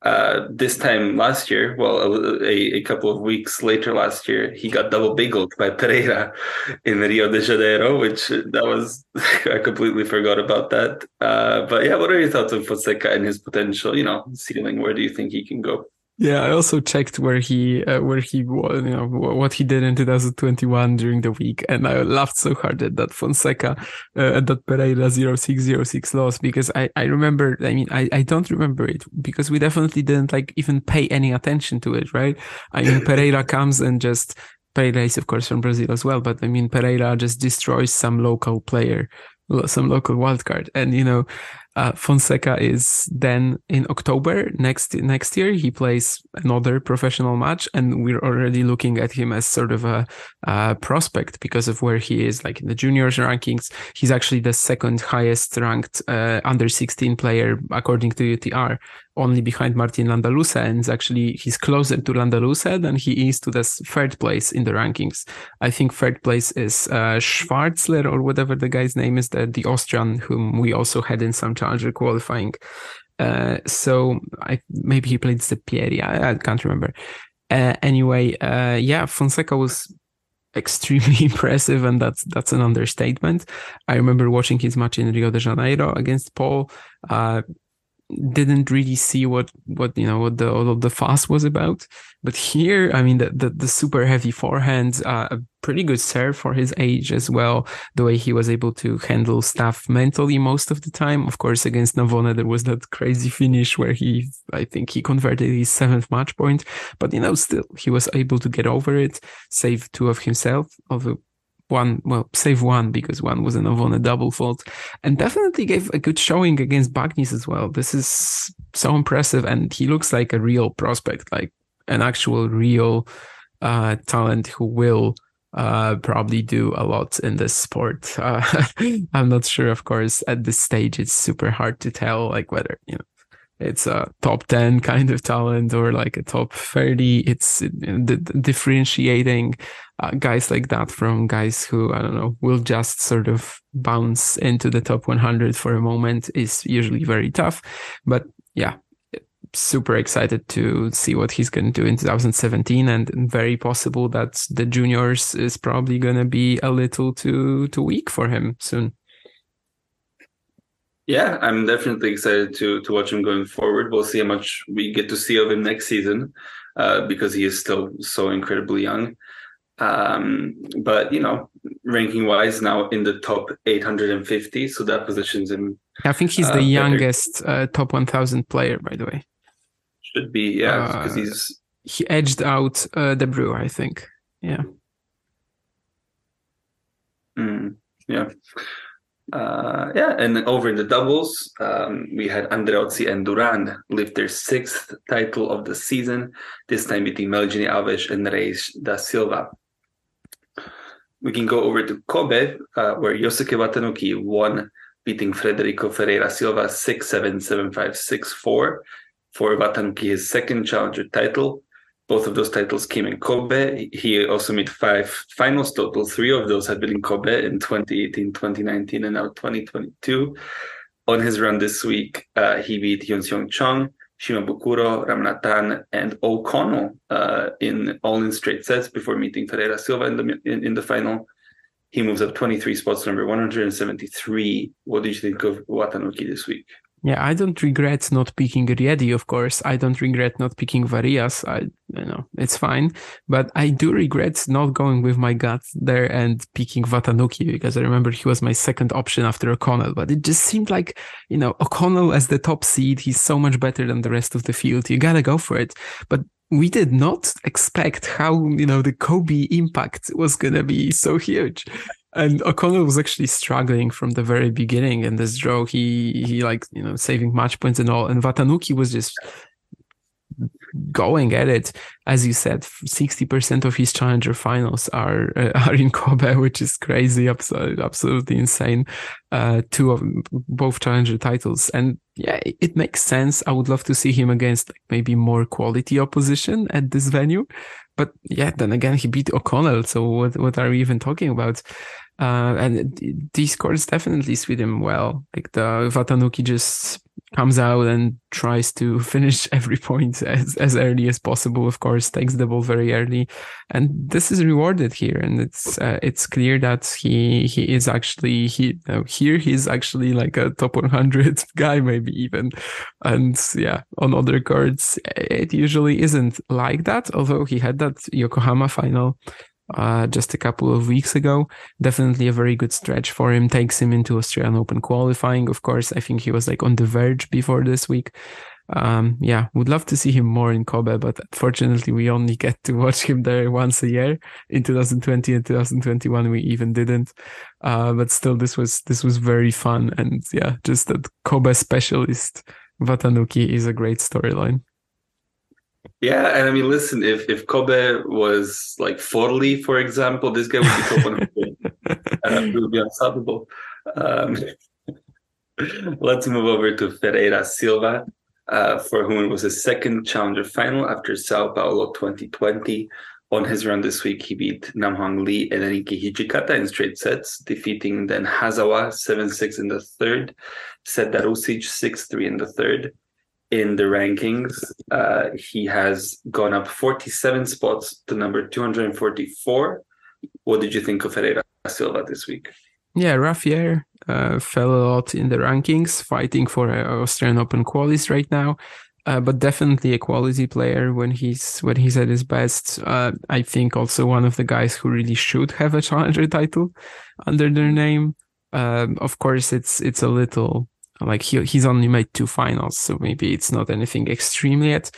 uh, this time last year, well, a, a, couple of weeks later last year, he got double bageled by Pereira in Rio de Janeiro, which that was I completely forgot about that. Uh, but yeah, what are your thoughts on Fonseca and his potential, you know, ceiling? Where do you think he can go? Yeah, I also checked where he uh, where he was, you know, what he did in 2021 during the week, and I laughed so hard at that Fonseca, uh, at that Pereira 0606 loss because I I remember, I mean, I I don't remember it because we definitely didn't like even pay any attention to it, right? I mean, Pereira comes and just Pereira is of course from Brazil as well, but I mean Pereira just destroys some local player, some local wildcard, and you know uh, Fonseca is then in October next next year. He plays another professional match, and we're already looking at him as sort of a, a, prospect because of where he is, like in the juniors rankings. He's actually the second highest ranked uh, under 16 player according to UTR only behind Martin Landaluce and actually he's closer to Landaluce than he is to the third place in the rankings. I think third place is uh, Schwarzler or whatever the guy's name is, the, the Austrian whom we also had in some challenger qualifying. Uh, so I maybe he played Sepieri. I, I can't remember. Uh, anyway, uh, yeah, Fonseca was extremely impressive, and that's that's an understatement. I remember watching his match in Rio de Janeiro against Paul. Didn't really see what what you know what the all of the fuss was about. But here, I mean, the the, the super heavy forehand, uh, a pretty good serve for his age as well. The way he was able to handle stuff mentally most of the time. Of course, against Navone, there was that crazy finish where he, I think, he converted his seventh match point. But you know, still, he was able to get over it, save two of himself, although one, well, save one because one was an Avon a double fault, and definitely gave a good showing against Bagnis as well. This is so impressive, and he looks like a real prospect, like an actual real uh, talent who will uh, probably do a lot in this sport. Uh, I'm not sure, of course, at this stage, it's super hard to tell, like whether you know it's a top 10 kind of talent or like a top 30 it's the, differentiating uh, guys like that from guys who i don't know will just sort of bounce into the top 100 for a moment is usually very tough. But yeah super excited to see what he's going to do in 2017 and very possible that the juniors is probably going to be a little too too weak for him soon yeah, I'm definitely excited to to watch him going forward. We'll see how much we get to see of him next season, uh, because he is still so incredibly young. Um, but you know, ranking wise, now in the top 850, so that positions him. I think he's uh, the youngest uh, top 1,000 player, by the way. Should be, yeah, because uh, he's he edged out uh, Debru, I think. Yeah. Mm, yeah. Uh, yeah, and over in the doubles, um, we had Andreozzi and Duran lift their sixth title of the season, this time beating Meligeni Alves and Reis da Silva. we can go over to Kobe, uh, where Yosuke Watanuki won, beating Frederico Ferreira Silva 6 7 7 5 6 4 for Watanuki, his second challenger title. Both of those titles came in Kobe. He also made five finals total. Three of those had been in Kobe in 2018, 2019, and now 2022. On his run this week, uh, he beat Hyun Seong Chung, Shimabukuro, Ramanathan, and O'Connell uh, in all in straight sets before meeting Ferreira Silva in the in, in, the final. He moves up 23 spots, number 173. What did you think of Watanuki this week? Yeah, I don't regret not picking Riedi, of course. I don't regret not picking Varillas. I, you know, it's fine. But I do regret not going with my gut there and picking Watanuki because I remember he was my second option after O'Connell. But it just seemed like, you know, O'Connell as the top seed, he's so much better than the rest of the field. You gotta go for it. But we did not expect how, you know, the Kobe impact was gonna be so huge and O'Connell was actually struggling from the very beginning in this draw. He he like you know saving match points and all, and Watanuki was just going at it. As you said, sixty percent of his challenger finals are uh, are in Kobe, which is crazy, absolutely, absolutely insane. Uh, two of both challenger titles, and yeah, it, it makes sense. I would love to see him against like, maybe more quality opposition at this venue. But yeah, then again, he beat O'Connell. So what what are we even talking about? Uh, and these scores definitely suit him well. Like the Watanuki just comes out and tries to finish every point as, as early as possible. Of course, takes the ball very early, and this is rewarded here. And it's uh, it's clear that he he is actually he uh, here he's actually like a top 100 guy, maybe even. And yeah, on other cards, it usually isn't like that. Although he had that Yokohama final uh, just a couple of weeks ago. Definitely a very good stretch for him. Takes him into Australian Open qualifying. Of course, I think he was like on the verge before this week. Um, yeah, would love to see him more in Kobe, but unfortunately, we only get to watch him there once a year. In 2020 and 2021, we even didn't. Uh, but still, this was this was very fun, and yeah, just that Kobe specialist Watanuki is a great storyline. Yeah, and I mean, listen, if if Kobe was like Forli, for example, this guy would be top 100. uh, he would be unstoppable. Um, let's move over to Ferreira Silva, uh, for whom it was his second challenger final after Sao Paulo 2020. On his run this week, he beat Namhong Lee and Enrique Hijikata in straight sets, defeating then Hazawa 7 6 in the third, Serdarusic 6 3 in the third in the rankings. Uh, he has gone up 47 spots to number 244. What did you think of Ferreira Silva this week? Yeah, year. Uh, fell a lot in the rankings, fighting for uh, Australian Open qualies right now. Uh, but definitely a quality player when he's when he's at his best. Uh, I think also one of the guys who really should have a challenger title under their name. Um, of course, it's it's a little like he he's only made two finals, so maybe it's not anything extreme yet.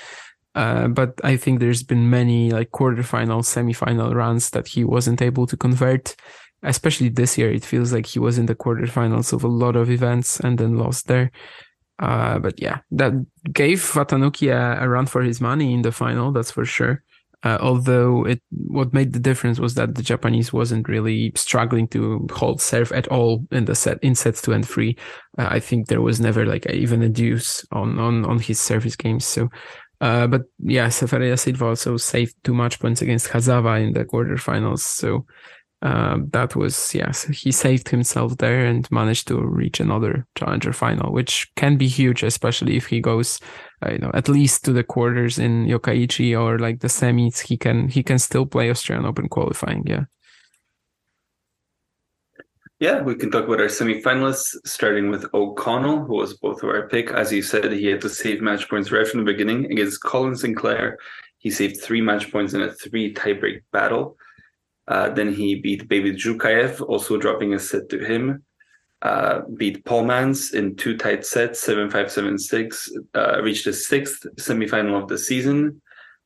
Uh, but I think there's been many like quarterfinal, semifinal runs that he wasn't able to convert. Especially this year, it feels like he was in the quarterfinals of a lot of events and then lost there. Uh, but yeah, that gave Watanuki a, a run for his money in the final, that's for sure. Uh, although it, what made the difference was that the Japanese wasn't really struggling to hold serve at all in the set in sets two and three. Uh, I think there was never like even a deuce on on on his service games. So, uh, but yeah, Ferreira Silva also saved too much points against Hazawa in the quarterfinals. So um, that was yes, he saved himself there and managed to reach another challenger final, which can be huge, especially if he goes, uh, you know, at least to the quarters in Yokkaichi or like the semis. He can he can still play Australian Open qualifying. Yeah. Yeah, we can talk about our semifinalists, starting with O'Connell, who was both of our pick. As you said, he had to save match points right from the beginning against Colin Sinclair. He saved three match points in a three tiebreak battle. Uh, then he beat Beibit Zhukayev, also dropping a set to him. Uh, beat Polmans in two tight sets, 7 5 7 6. Uh, reached the sixth semifinal of the season.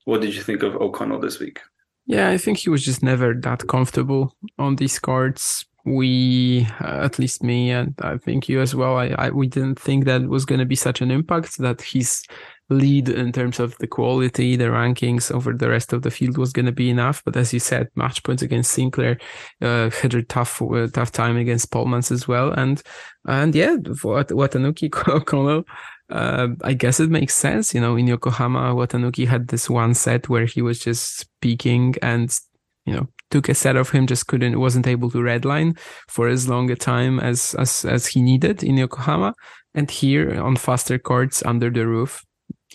What did you think of O'Connell this week? Yeah, I think he was just never that comfortable on these cards. We, uh, at least me, and I think you as well, I, I we didn't think that was going to be such an impact that his lead in terms of the quality, the rankings over the rest of the field was going to be enough. But as you said, match points against Sinclair, uh, had a tough, uh, tough time against Polmans as well. And, and yeah, for Watanuki Kono, uh, I guess it makes sense. You know, in Yokohama, Watanuki had this one set where he was just speaking and, you know, took a set of him, just couldn't, wasn't able to redline for as long a time as, as, as he needed in Yokohama. And here on faster courts under the roof,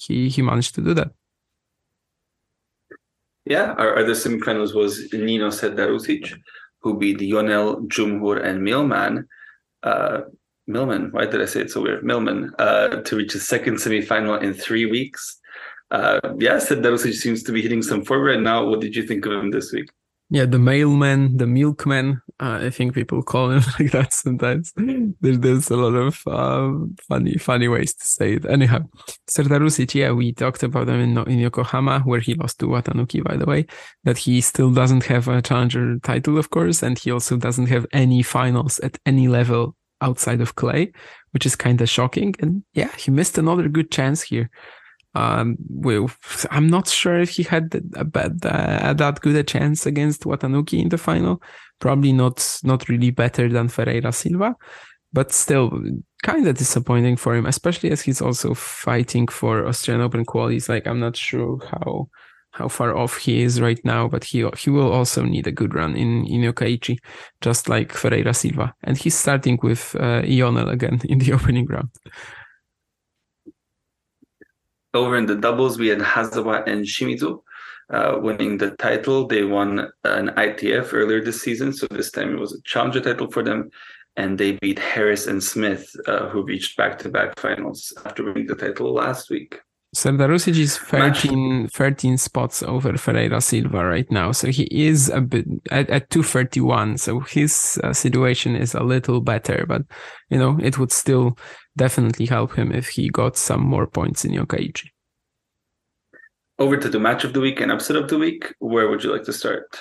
he, he managed to do that. Yeah, our other semifinals was Nino Serdarusic, who beat Ionel, Dzumhur and Milman. Uh, Millman, why did I say it so weird? Milman uh, to reach his second semifinal in three weeks. Uh, yeah, Serdarusic seems to be hitting some form right now. What did you think of him this week? yeah, the mailman, the milkman. Uh, I think people call him like that sometimes. There, there's a lot of uh, funny, funny ways to say it. Anyhow, Serdarusic, yeah, we talked about him in, in Yokohama, where he lost to Watanuki, by the way, that he still doesn't have a challenger title, of course, and he also doesn't have any finals at any level outside of clay, which is kind of shocking. And yeah, he missed another good chance here. Um, well, I'm not sure if he had a bad, uh, that good a chance against Watanuki in the final. Probably not, not really better than Ferreira Silva, but still kind of disappointing for him, especially as he's also fighting for Australian Open qualities. Like I'm not sure how how far off he is right now, but he he will also need a good run in in Yokkaichi, just like Ferreira Silva, and he's starting with uh, Ionel again in the opening round. Over in the doubles, we had Hazawa and Shimizu uh, winning the title. They won an ITF earlier this season, so this time it was a challenger title for them. And they beat Harris and Smith, uh, who reached back to back finals after winning the title last week. Serdarusic is 13, 13, spots over Ferreira Silva right now. So he is a bit at, at 231. So his uh, situation is a little better, but you know, it would still definitely help him if he got some more points in Yokkaichi. Over to the match of the week and upset of the week. Where would you like to start?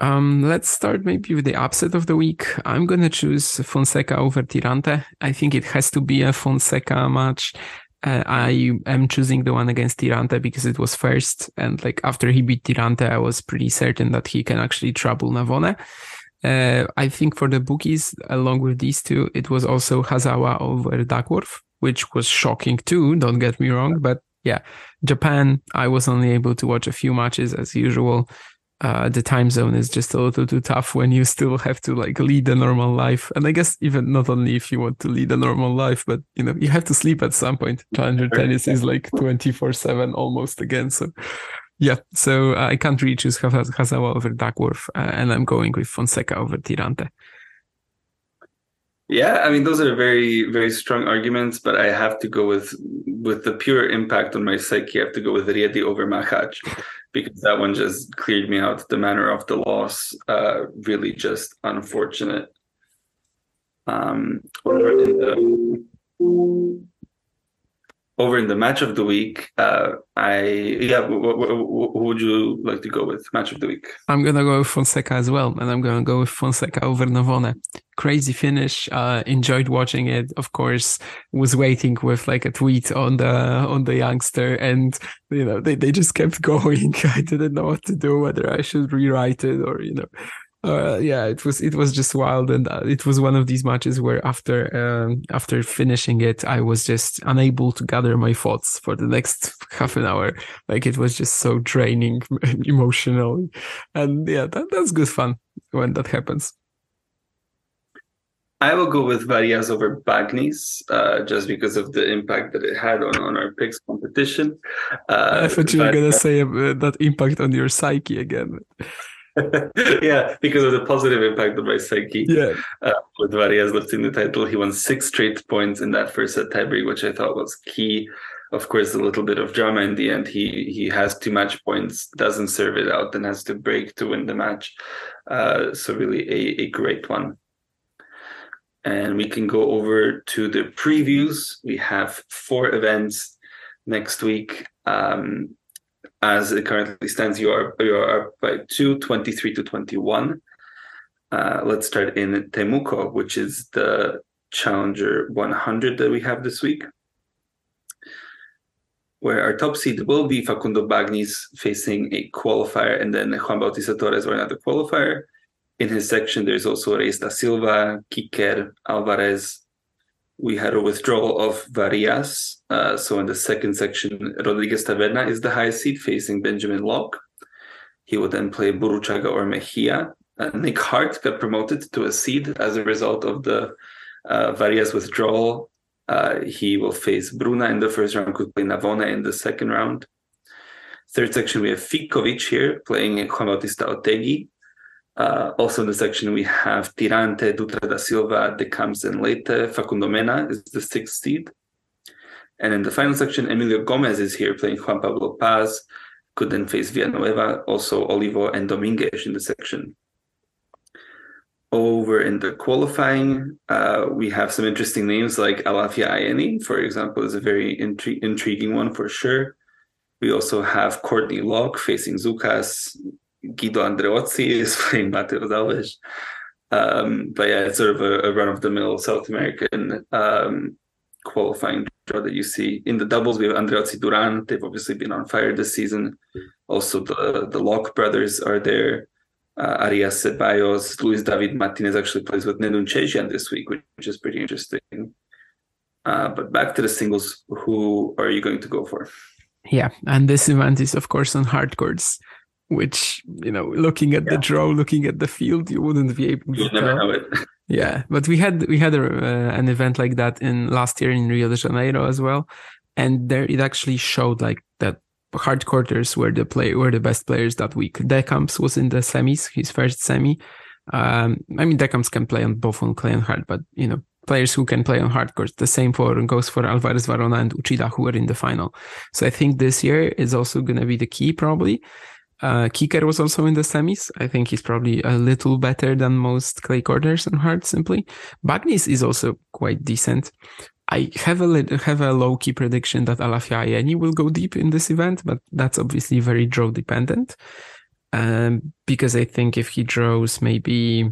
Um, let's start maybe with the upset of the week. I'm gonna choose Fonseca over Tirante. I think it has to be a Fonseca match. Uh, I am choosing the one against Tirante because it was first, and like after he beat Tirante, I was pretty certain that he can actually trouble Navone. Uh, I think for the bookies, along with these two, it was also Hazawa over Duckworth, which was shocking too. Don't get me wrong, but yeah, Japan. I was only able to watch a few matches as usual uh, the time zone is just a little too tough when you still have to like lead a normal life. And I guess even not only if you want to lead a normal life, but you know, you have to sleep at some point. Challenger tennis is like 24 seven almost again. So yeah, so uh, I can't really choose Hazawa over Duckworth uh, and I'm going with Fonseca over Tirante. Yeah, I mean those are very very strong arguments, but I have to go with with the pure impact on my psyche. I have to go with Riedi over Machac because that one just cleared me out. The manner of the loss, uh, really just unfortunate. Um, in the over in the match of the week, uh, I yeah, who would you like to go with match of the week? I'm gonna go with Fonseca as well, and I'm gonna go with Fonseca over Navone. Crazy finish. Uh, enjoyed watching it. Of course, was waiting with like a tweet on the on the youngster, and you know they they just kept going. I didn't know what to do, whether I should rewrite it or you know uh, yeah, it was it was just wild, and uh, it was one of these matches where after um, after finishing it, I was just unable to gather my thoughts for the next half an hour. Like it was just so draining emotionally, and yeah, that, that's good fun when that happens. I will go with Varillas over Bagnis, uh, just because of the impact that it had on, on our picks competition. Uh, I thought you were gonna say uh, that impact on your psyche again. yeah, because of the positive impact on my psyche. Yeah. Uh, with Varillas lifting the title, he won six straight points in that first set tiebreak, which I thought was key. Of course, a little bit of drama in the end. He he has two match points, doesn't serve it out, and has to break to win the match. Uh, so really a, a great one. And we can go over to the previews. We have four events next week. Um, as it currently stands, you are you are by two, 23 to 21. Uh, let's start in Temuco, which is the Challenger 100 that we have this week. where our top seed will be Facundo Bagnis facing a qualifier and then Juan Bautista Torres or another qualifier. In his section, there's also Reis da Silva, Kicker, Alvarez. We had a withdrawal of Varillas. Uh, so in the second section, Rodriguez Taverna is the highest seed facing Benjamin Lock. He would then play Burruchaga or Mejia. Uh, Nick Hardt got promoted to a seed as a result of the uh, Varias withdrawal. Uh, he will face Bruna in the first round, could play Navone in the second round. Third section, we have Ficovich here playing Juan Bautista Otegi. Uh, also in the section, we have Tirante, Dutra da Silva, De Camps, and Leite. Facundo Mena is the sixth seed. And in the final section, Emilio Gomez is here playing Juan Pablo Paz, could then face Villanueva, also Olivo and Dominguez in the section. Over in the qualifying, uh, we have some interesting names like Alafia Ayeni, for example, is a very intri- intriguing one for sure. We also have Courtney Lock facing Zucas. Guido Andreozzi is playing Mateo Alves. Um, but yeah, it's sort of a, a run of the mill South American um, qualifying draw that you see. In the doubles, we have Andreozzi Duran. They've obviously been on fire this season. Also, the, the Lock brothers are there uh, Arias Ceballos, Luis David Martinez actually plays with Nedunchezhiyan this week, which, which, is pretty interesting. Uh, but back to the singles, who are you going to go for? Yeah, and this event is of course on hard courts, which you know, looking at yeah. the draw, looking at the field, you wouldn't be able. You never know it. yeah, but we had we had a, uh, an event like that in last year in Rio de Janeiro as well, and there it actually showed like that hard quarters were the play were the best players that week. Decamps was in the semis, his first semi. Um, I mean, Decamps can play on both on clay and hard, but you know, players who can play on hard courts. The same for goes for Alvarez Varona and Uchida, who are in the final. So I think this year is also going to be the key, probably. Uh, Kicker was also in the semis. I think he's probably a little better than most clay quarters and hard simply. Bagnis is also quite decent. I have a have a low key prediction that Alafia Ayeni will go deep in this event, but that's obviously very draw dependent. Um, because I think if he draws maybe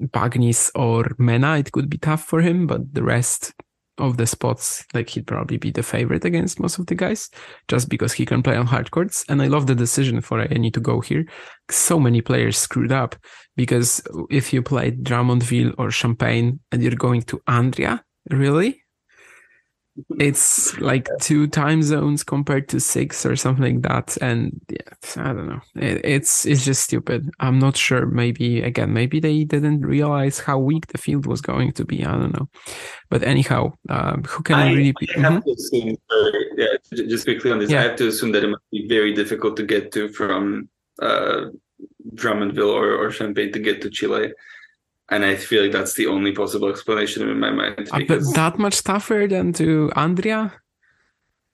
Bagnis or Mena, it could be tough for him. But the rest of the spots, like he'd probably be the favorite against most of the guys, just because he can play on hard courts. And I love the decision for Ayeni to go here. So many players screwed up because if you played Drummondville or Champaign and you're going to Andria, Really? It's like two time zones compared to six or something like that, and yeah, I don't know. It, it's it's just stupid. I'm not sure. Maybe again, maybe they didn't realize how weak the field was going to be. I don't know. But anyhow, um, who can I, really? Be? I have mm-hmm. to assume, uh, yeah, just quickly on this, yeah. I have to assume that it must be very difficult to get to from uh, Drummondville or, or Champaign to get to Chile and I feel like that's the only possible explanation in my mind. Uh, but that much tougher than to Andria?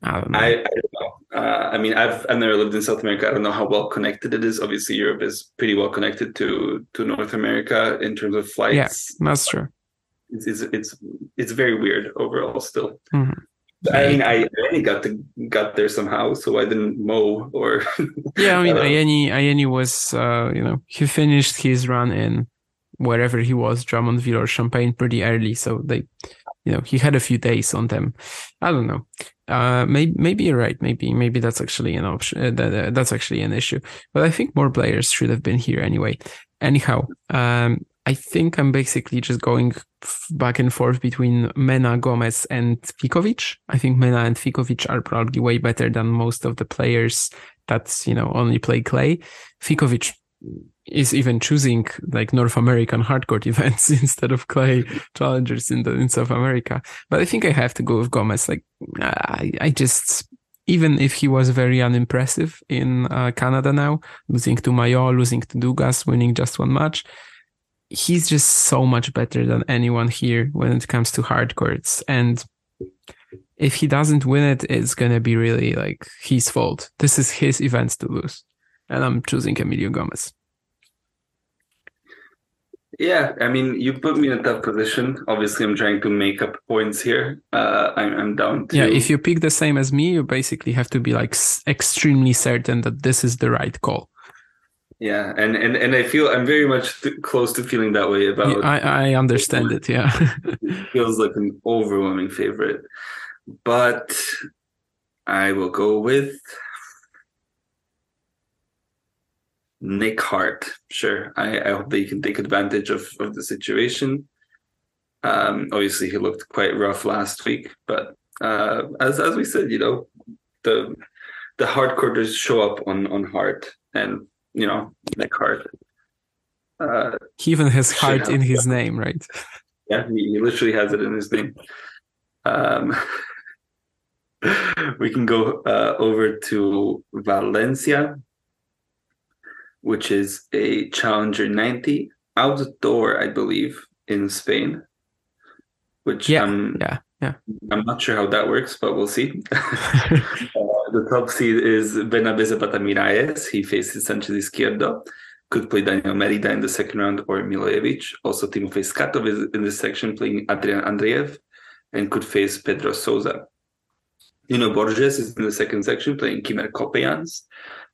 I don't know. I, I, don't know. Uh, I mean, I've I've never lived in South America. I don't know how well connected it is. Obviously, Europe is pretty well connected to to North America in terms of flights. Yeah, that's true. It's it's it's, it's very weird overall. Still, mm-hmm. I mean, I only got to got there somehow, so I didn't mow or. yeah, I mean, Ayeni Ayeni was uh, you know he finished his run in wherever he was, Drummondville or Champaign, pretty early. So they, you know, he had a few days on them. I don't know. Uh, maybe maybe you're right. Maybe maybe that's actually an option. Uh, that, uh, that's actually an issue. But I think more players should have been here anyway. Anyhow, um, I think I'm basically just going back and forth between Mena, Gomez, and Ficovich. I think Mena and Ficovich are probably way better than most of the players that you know only play clay. Ficovich is even choosing like North American hardcore events instead of clay challengers in the in South America. But I think I have to go with Gomez. Like I, I just even if he was very unimpressive in uh, Canada now, losing to Mayo, losing to Dugas, winning just one match, he's just so much better than anyone here when it comes to hardcourts. And if he doesn't win it, it's gonna be really like his fault. This is his events to lose, and I'm choosing Emilio Gomez. Yeah, I mean, you put me in a tough position. Obviously, I'm trying to make up points here. Uh, I'm, I'm down to. Yeah, if you pick the same as me, you basically have to be like extremely certain that this is the right call. Yeah, and and and I feel I'm very much th- close to feeling that way about. Yeah, I I understand it. Yeah, it feels like an overwhelming favorite, but I will go with Nick Hardt. Sure. I, I hope that he can take advantage of, of the situation. Um, obviously, he looked quite rough last week, but uh, as as we said, you know, the the hardcorders show up on on Hart, and you know, Nick Hart. Uh, he even has heart in his name, right? Yeah, he, he literally has it in his name. Um, we can go uh, over to Valencia, which is a Challenger 90 outdoor, I believe, in Spain. Which yeah, um, yeah, yeah. I'm not sure how that works, but we'll see. uh, the top seed is Bernabé Zapata Miralles. He faces Sanchez Izquierdo. Could play Daniel Merida in the second round or Milojevic. Also, Timofey Skatov is in this section playing Adrian Andreev and could face Pedro Sousa. Nuno Borges is in the second section playing Kimmer Coppejans.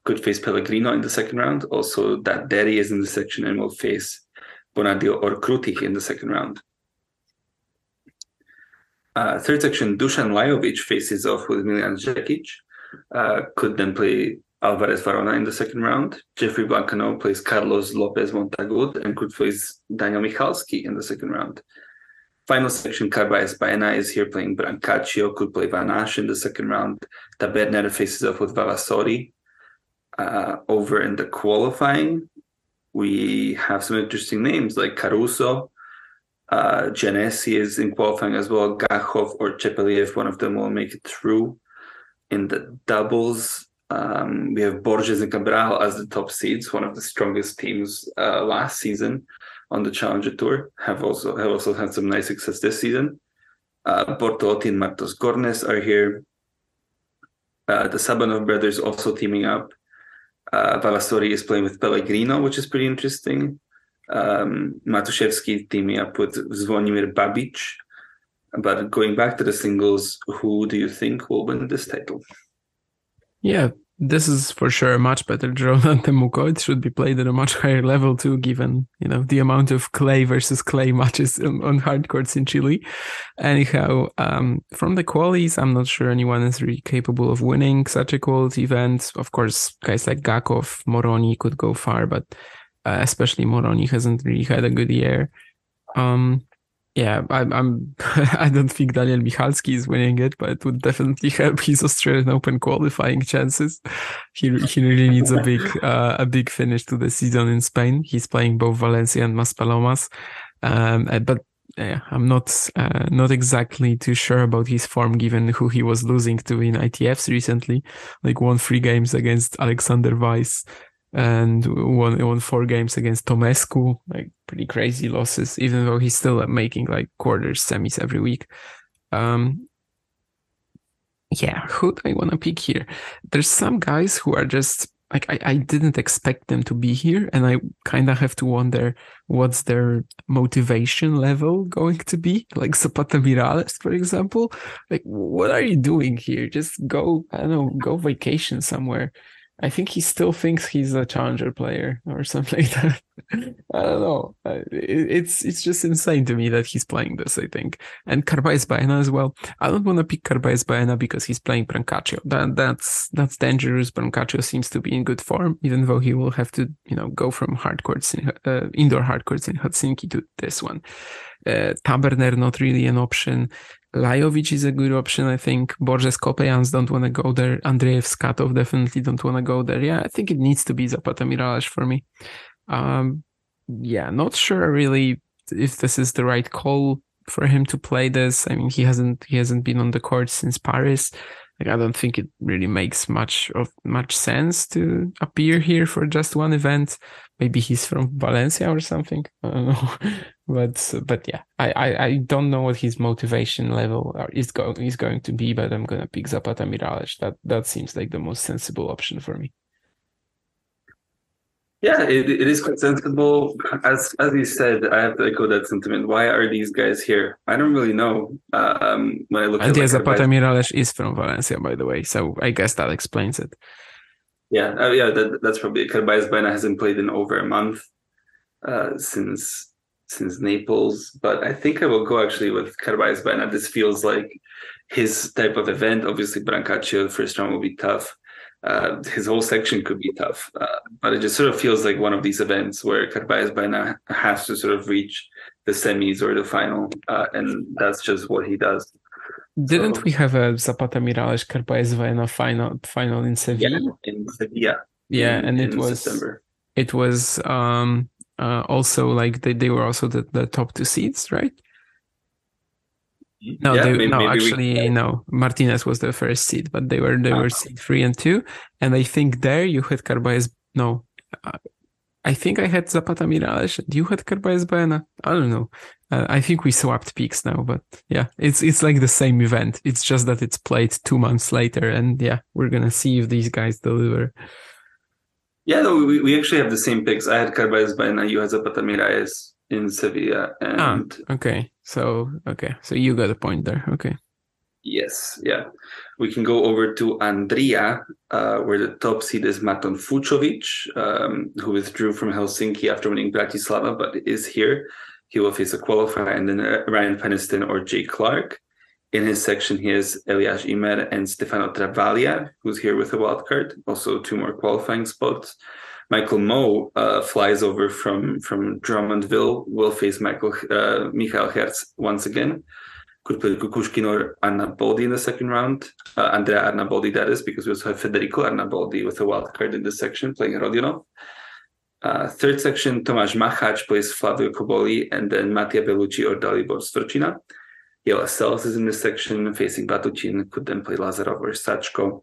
Could face Pellegrino in the second round. Also, that Derry is in the section and will face Bonadio or Krutich in the second round. Uh, third section, Dusan Lajovic faces off with Miljan Zekic. Uh, could then play Alvarez Varona in the second round. Geoffrey Blancaneaux plays Carlos Lopez Montagud and could face Daniel Michalski in the second round. Final section, Carballes Baena is here playing Brancaccio, could play Van Assche in the second round. Taberner faces off with Vavassori. Uh, over in the qualifying, we have some interesting names like Caruso, uh, Giannessi is in qualifying as well. Gakhov or Chepeliev, one of them will make it through. In the doubles, um, we have Borges and Cabral as the top seeds, one of the strongest teams uh, last season on the Challenger Tour. Have also have also had some nice success this season. Uh, Bortolotti and Martos Gornes are here. Uh, the Sabanov brothers also teaming up. Uh, is playing with Pellegrino, which is pretty interesting um, Matuszewski teaming up with Zvonimir Babic. But going back to the singles, who do you think will win this title? Yeah, this is for sure a much better draw than Temuco. It should be played at a much higher level too, given you know the amount of clay versus clay matches on, on hard courts in Chile. Anyhow, um, from the qualities, I'm not sure anyone is really capable of winning such a quality event. Of course, guys like Gakhov, Moroni could go far, but uh, especially Moroni hasn't really had a good year. Um, yeah, I, I'm. I don't think Daniel Michalski is winning it, but it would definitely help his Australian Open qualifying chances. He he really needs a big uh, a big finish to the season in Spain. He's playing both Valencia and Maspalomas, um, uh, but yeah, I'm not uh, not exactly too sure about his form given who he was losing to in ITFs recently. Like won three games against Alexander Weiss and won won four games against Tomescu, like pretty crazy losses, even though he's still making like quarters, semis every week. Um, yeah, who do I want to pick here? There's some guys who are just like I, I didn't expect them to be here, and I kind of have to wonder what's their motivation level going to be. Like Zapata Miralles, for example. Like, what are you doing here? Just go, I don't know, go vacation somewhere. I think he still thinks he's a challenger player or something like that. I don't know. It's it's just insane to me that he's playing this. I think and Carballes Baena as well. I don't want to pick Carballes Baena because he's playing Brancaccio. That that's that's dangerous. Brancaccio seems to be in good form, even though he will have to you know go from hard courts in uh, indoor hard courts in Helsinki to this one. Uh, Taberner not really an option. Lajovic is a good option, I think. Borges Coppejans don't want to go there. Andreev Skatov definitely don't want to go there. Yeah, I think it needs to be Zapata Miralles for me. Um, yeah, not sure really if this is the right call for him to play this. I mean, he hasn't he hasn't been on the court since Paris. Like, I don't think it really makes much of much sense to appear here for just one event. Maybe he's from Valencia or something. I don't know. but but yeah, I, I, I don't know what his motivation level is going is going to be. But I'm gonna pick Zapata Miralles. That that seems like the most sensible option for me. Yeah, it, it is quite sensible. As as you said, I have to echo that sentiment. Why are these guys here? I don't really know. Um, when I look and at Zapata Miralles is from Valencia, by the way, so I guess that explains it. Yeah, uh, yeah, that, that's probably Carballes Baena hasn't played in over a month uh, since since Naples, but I think I will go actually with Carballes Baena. This feels like his type of event. Obviously, Brancaccio, first round will be tough. Uh, his whole section could be tough, uh, but it just sort of feels like one of these events where Carballes Baena has to sort of reach the semis or the final, uh, and that's just what he does. Didn't so, we have a Zapata Miralles Carballes Baena final final in Sevilla? Yeah, in Sevilla. Yeah, in, and it was September. it was um uh, also like they, they were also the, the top two seeds, right? No, yeah, they, maybe, no, maybe actually, we... no. Martinez was the first seed, but they were they were ah. seed three and two, and I think there you had Carballes. No, uh, I think I had Zapata Miralles. You had Carballes Baena. I don't know. Uh, I think we swapped peaks now, but yeah, it's it's like the same event. It's just that it's played two months later, and yeah, we're gonna see if these guys deliver. Yeah, no, we, we actually have the same picks. I had Carballes Baena, you had Zapata Miralles in Sevilla. Ah, and ah, okay. So okay. So you got a point there. Okay. Yes, yeah. We can go over to Andria, uh, where the top seed is Marton Fucsovics, um, who withdrew from Helsinki after winning Bratislava, but is here. He will face a qualifier and then uh, Ryan Peniston or Jay Clark. In his section, he has Elias Ymer and Stefano Travaglia, who's here with a wild card. Also, two more qualifying spots. Michael Mmoh uh, flies over from from Drummondville. Will face Michael uh, Michael Herz once again. Could play Kukushkin or Arnaboldi in the second round. Uh, Andrea Arnaboldi, that is, because we also have Federico Arnaboldi with a wild card in this section playing Rodionov. Uh, third section, Tomas Machac plays Flavio Cobolli, and then Mattia Bellucci or Dalibor Svrcina. Jelle Sels is in this section, facing Batuchin, could then play Lazarov or Sachko.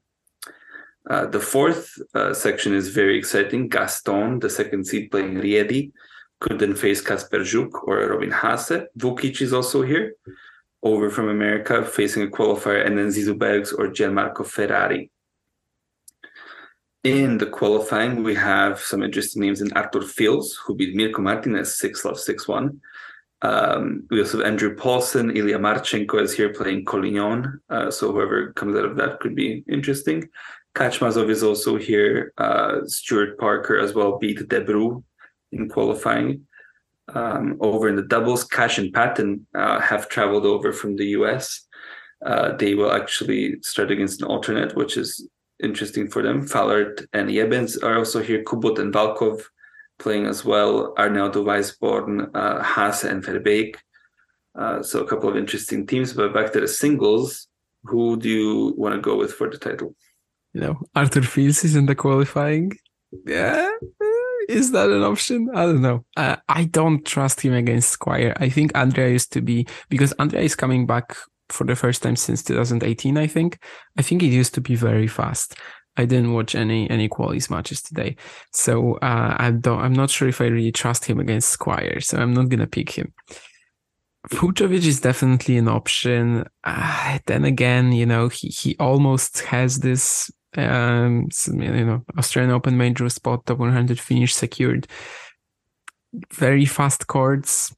Uh, the fourth uh, section is very exciting. Gaston, the second seed, playing Riedi, could then face Kasper Żuk or Robin Haase. Vukic is also here, over from America, facing a qualifier, and then Zizou Bergs or Gianmarco Ferrari. In the qualifying, we have some interesting names in Arthur Fils, who beat Mirko Martinez 6 love 6 1. Um, we also have Andrew Paulson, Ilya Marchenko is here playing Collignon. Uh, so whoever comes out of that could be interesting. Kachmazov is also here. Uh, Stuart Parker as well beat Debru in qualifying. Um, over in the doubles, Cash and Patten uh, have traveled over from the US. Uh, they will actually start against an alternate, which is interesting for them. Fallard and Jebens are also here. Kubot and Valkov playing as well. Arneodo Weissborn, uh, Haase and Verbeek. Uh, so a couple of interesting teams. But back to the singles, who do you want to go with for the title? you know, Arthur Fils is in the qualifying. Yeah, is that an option? I don't know. Uh, I don't trust him against Squire. I think Andria used to be because Andria is coming back for the first time since 2018. I think. I think he used to be very fast. I didn't watch any any qualies matches today, so uh, I don't. I'm not sure if I really trust him against Squire. So I'm not gonna pick him. Fucsovics is definitely an option. Uh, then again, you know, he he almost has this um, you know, Australian Open major spot, top 100 finish secured. Very fast chords.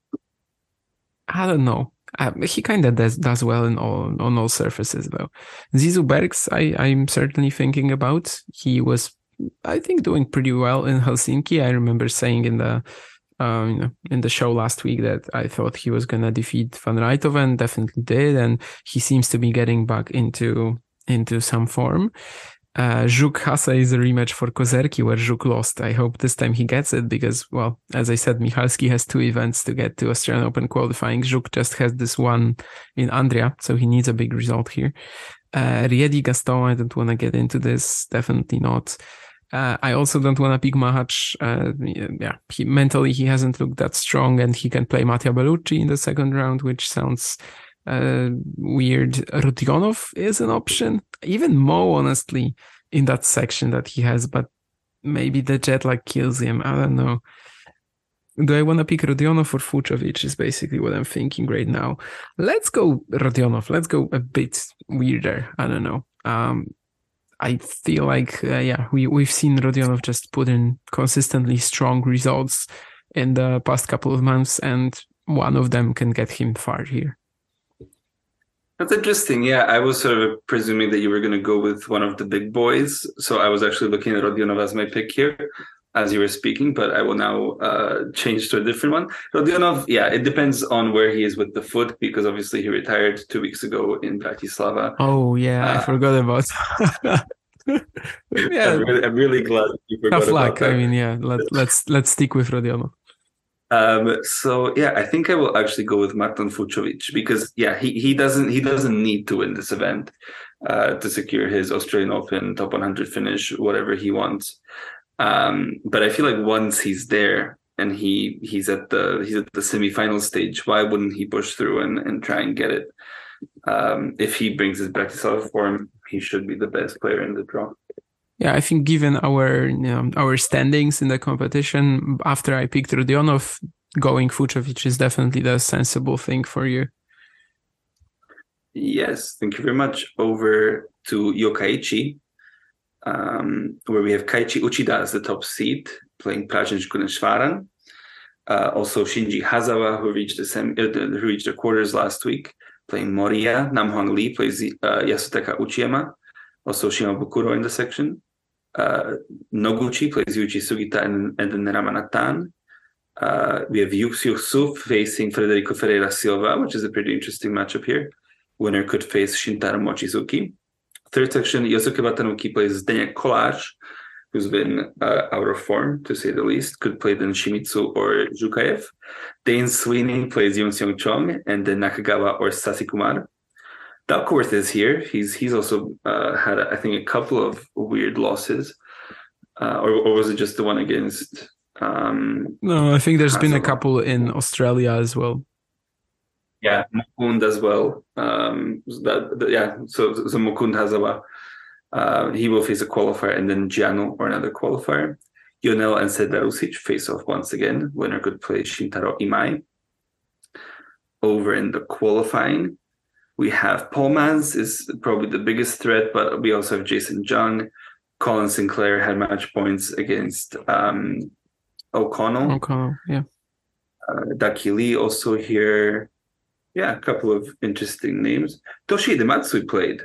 I don't know. Uh, he kind of does, does well in all on all surfaces though. Zizou Bergs, I I'm certainly thinking about. He was, I think, doing pretty well in Helsinki. I remember saying in the um, in the show last week that I thought he was gonna defeat Van Rijthoven, definitely did, and he seems to be getting back into into some form. Uh, Żuk Haase is a rematch for Kozerki where Żuk lost. I hope this time he gets it because, well, as I said, Michalski has two events to get to Australian Open qualifying. Żuk just has this one in Andria, so he needs a big result here. Uh, Riedi Gaston, I don't want to get into this. Definitely not. Uh, I also don't want to pick Machac. Uh, yeah, he, mentally he hasn't looked that strong, and he can play Mattia Bellucci in the second round, which sounds uh, weird. Rodionov is an option. Even Mmoh, honestly, in that section that he has, but maybe the jet lag kills him. I don't know. Do I want to pick Rodionov or Fucsovics? Is basically what I'm thinking right now. Let's go Rodionov. Let's go a bit weirder. I don't know. Um, I feel like uh, yeah, we we've seen Rodionov just put in consistently strong results in the past couple of months, and one of them can get him far here. That's interesting. Yeah, I was sort of presuming that you were going to go with one of the big boys. So I was actually looking at Rodionov as my pick here. as you were speaking, but I will now uh, change to a different one. Rodionov, yeah, it depends on where he is with the foot because obviously he retired two weeks ago in Bratislava. Oh yeah, uh, I forgot about. yeah, I'm really, I'm really, glad you forgot Tough luck. I mean, yeah, let, let's let's stick with Rodionov. Um, so yeah, I think I will actually go with Marton Fucsovics because yeah, he, he doesn't he doesn't need to win this event uh, to secure his Australian Open top 100 finish, whatever he wants. Um, but I feel like once he's there and he he's at the he's at the semifinal stage, why wouldn't he push through and, and try and get it? Um, if he brings his Bratislava form, he should be the best player in the draw. Yeah, I think given our you know, our standings in the competition, after I picked Rodionov, going Fucsovics is definitely the sensible thing for you. Yes, thank you very much. Over to Yokkaichi, um, where we have Kaichi Uchida as the top seed, playing Prajnesh Gunneswaran. Uh, also Shinji Hazawa, who reached the sem- uh, who reached the quarters last week, playing Moriya. Namhong Lee plays uh, Yasutaka Uchiyama. Also Shimabukuro in the section. Uh, Noguchi plays Yuichi Sugita and, and then Ramanathan. Uh, we have Yu Suf facing Federico Ferreira Silva, which is a pretty interesting matchup here. Winner could face Shintaro Mochizuki. Third section, Yosuke Watanuki plays Zdeněk Kolář, who's been uh, out of form, to say the least. Could play then Shimizu or Zhukayev. Dane Sweeney plays Yoon Seong Chong, and then Nakagawa or Sasikumar. Duckworth is here. He's he's also uh, had, I think, a couple of weird losses. Uh, or, or was it just the one against? Um, no, I think there's been a couple in Australia as well. Yeah, Mukund as well. Um, that, that, yeah, so so Mukund Hazawa, uh, he will face a qualifier, and then Giano or another qualifier. Ionel and Serdarusic face off once again. Winner could play Shintaro Imai. Over in the qualifying, we have Polmans is probably the biggest threat, but we also have Jason Jung. Colin Sinclair had match points against um, O'Connell. O'Connell, yeah. Uh, Duckhee Lee also here yeah, a couple of interesting names. Toshi Matsui played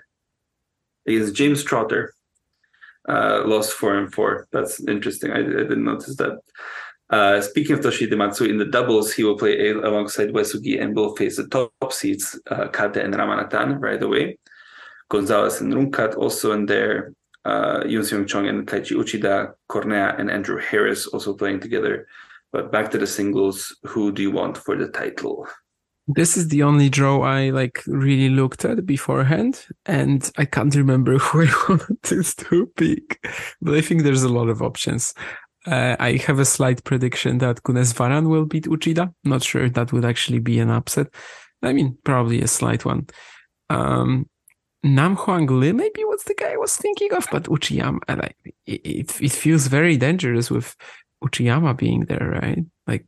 against James Trotter. Uh, lost four and four. That's interesting. I, I didn't notice that. Uh, speaking of Toshi Matsui, in the doubles, he will play alongside Uesugi and will face the top seeds, uh, Kate and Ramanathan, right away. Gonzalez and Rungkat also in there. Uh, Yoon Seong Chong and Kaichi Uchida, Cornea and Andrew Harris also playing together. But back to the singles. Who do you want for the title? this is the only draw I like really looked at beforehand, and I can't remember who I wanted to pick. But I think there's a lot of options. Uh, I have a slight prediction that Gunneswaran will beat Uchida. Not sure that would actually be an upset. I mean, probably a slight one. Um, Nam Hwang Lee maybe was the guy I was thinking of, but Uchiyama, like, it, it, it feels very dangerous with Uchiyama being there, right? Like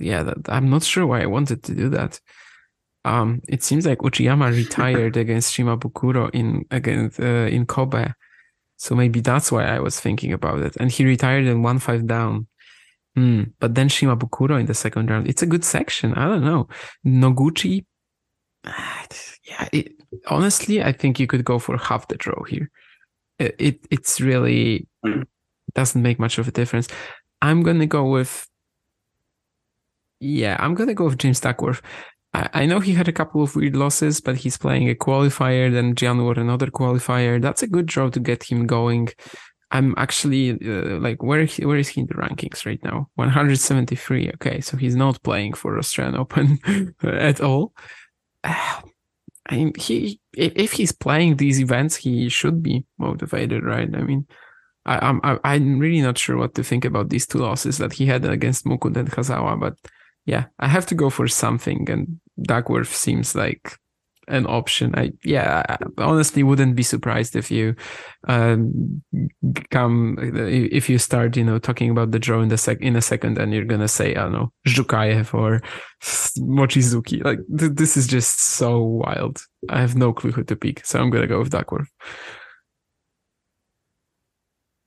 yeah, that, I'm not sure why I wanted to do that. Um, it seems like Uchiyama retired against Shimabukuro in against uh, in Kobe, so maybe that's why I was thinking about it. And he retired in one five down. Hmm. But then Shimabukuro in the second round. It's a good section. I don't know. Noguchi. Yeah. It, honestly, I think you could go for half the draw here. It, it it's really doesn't make much of a difference. I'm gonna go with yeah, I'm gonna go with James Duckworth. I, I know he had a couple of weird losses, but he's playing a qualifier, then January another qualifier. That's a good draw to get him going. I'm actually uh, like, where he, where is he in the rankings right now? 173. Okay, so he's not playing for Australian Open at all. I mean, he if he's playing these events, he should be motivated, right? I mean, I, I'm I'm really not sure what to think about these two losses that he had against Mukund and Hazawa, but yeah, I have to go for something, and Duckworth seems like an option. I yeah, I honestly wouldn't be surprised if you um, come if you start you know talking about the draw in the sec in a second, and you're gonna say I don't know Zhukayev or Mochizuki. Like th- this is just so wild. I have no clue who to pick, so I'm gonna go with Duckworth.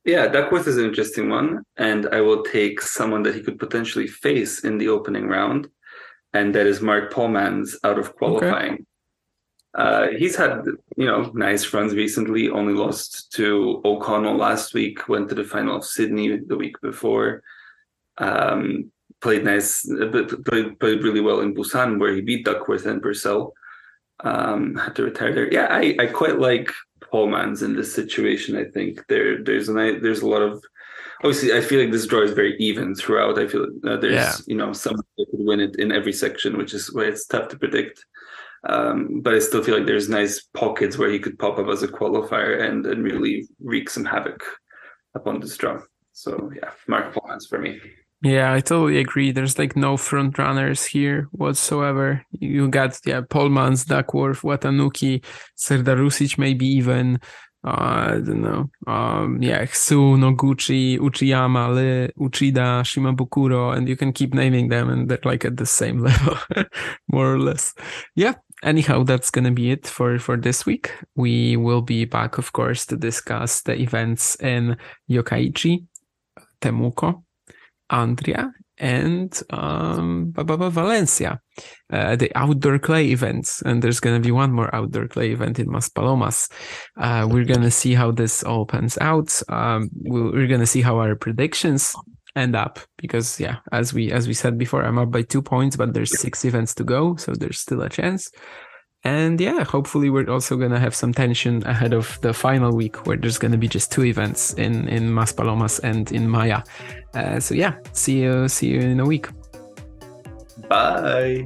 Yeah, Duckworth is an interesting one, and I will take someone that he could potentially face in the opening round, and that is Mark Polmans out of qualifying. Okay. Uh, he's had you know nice runs recently. Only lost to O'Connell last week. Went to the final of Sydney the week before. Um, played nice, played, played really well in Busan where he beat Duckworth and Purcell. Um, had to retire there. Yeah, I, I quite like Polmans in this situation. I think there there's a there's a lot of obviously I feel like this draw is very even throughout. I feel uh, there's yeah. you know someone that could win it in every section, which is why it's tough to predict. Um, but I still feel like there's nice pockets where he could pop up as a qualifier and and really wreak some havoc upon this draw. So yeah, Mark Polmans for me. Yeah, I totally agree. There's like no front runners here whatsoever. You got yeah, Polmans, Duckworth, Watanuki, Serdarusic, maybe even I don't know. Um, yeah, Su, Noguchi, Uchiyama, Le, Uchida, Shimabukuro, and you can keep naming them, and they're like at the same level, more or less. Yeah. Anyhow, that's gonna be it for for this week. We will be back, of course, to discuss the events in Yokkaichi, Temuco, Andria, and um, Valencia, uh, the outdoor clay events. And there's going to be one more outdoor clay event in Maspalomas. Uh, we're going to see how this all pans out. Um, we we're going to see how our predictions end up because yeah as we as we said before i'm up by two points but there's six events to go so there's still a chance and yeah, hopefully we're also gonna have some tension ahead of the final week where there's gonna be just two events in in Maspalomas and in Maia. Uh, so yeah, see you see you in a week. Bye.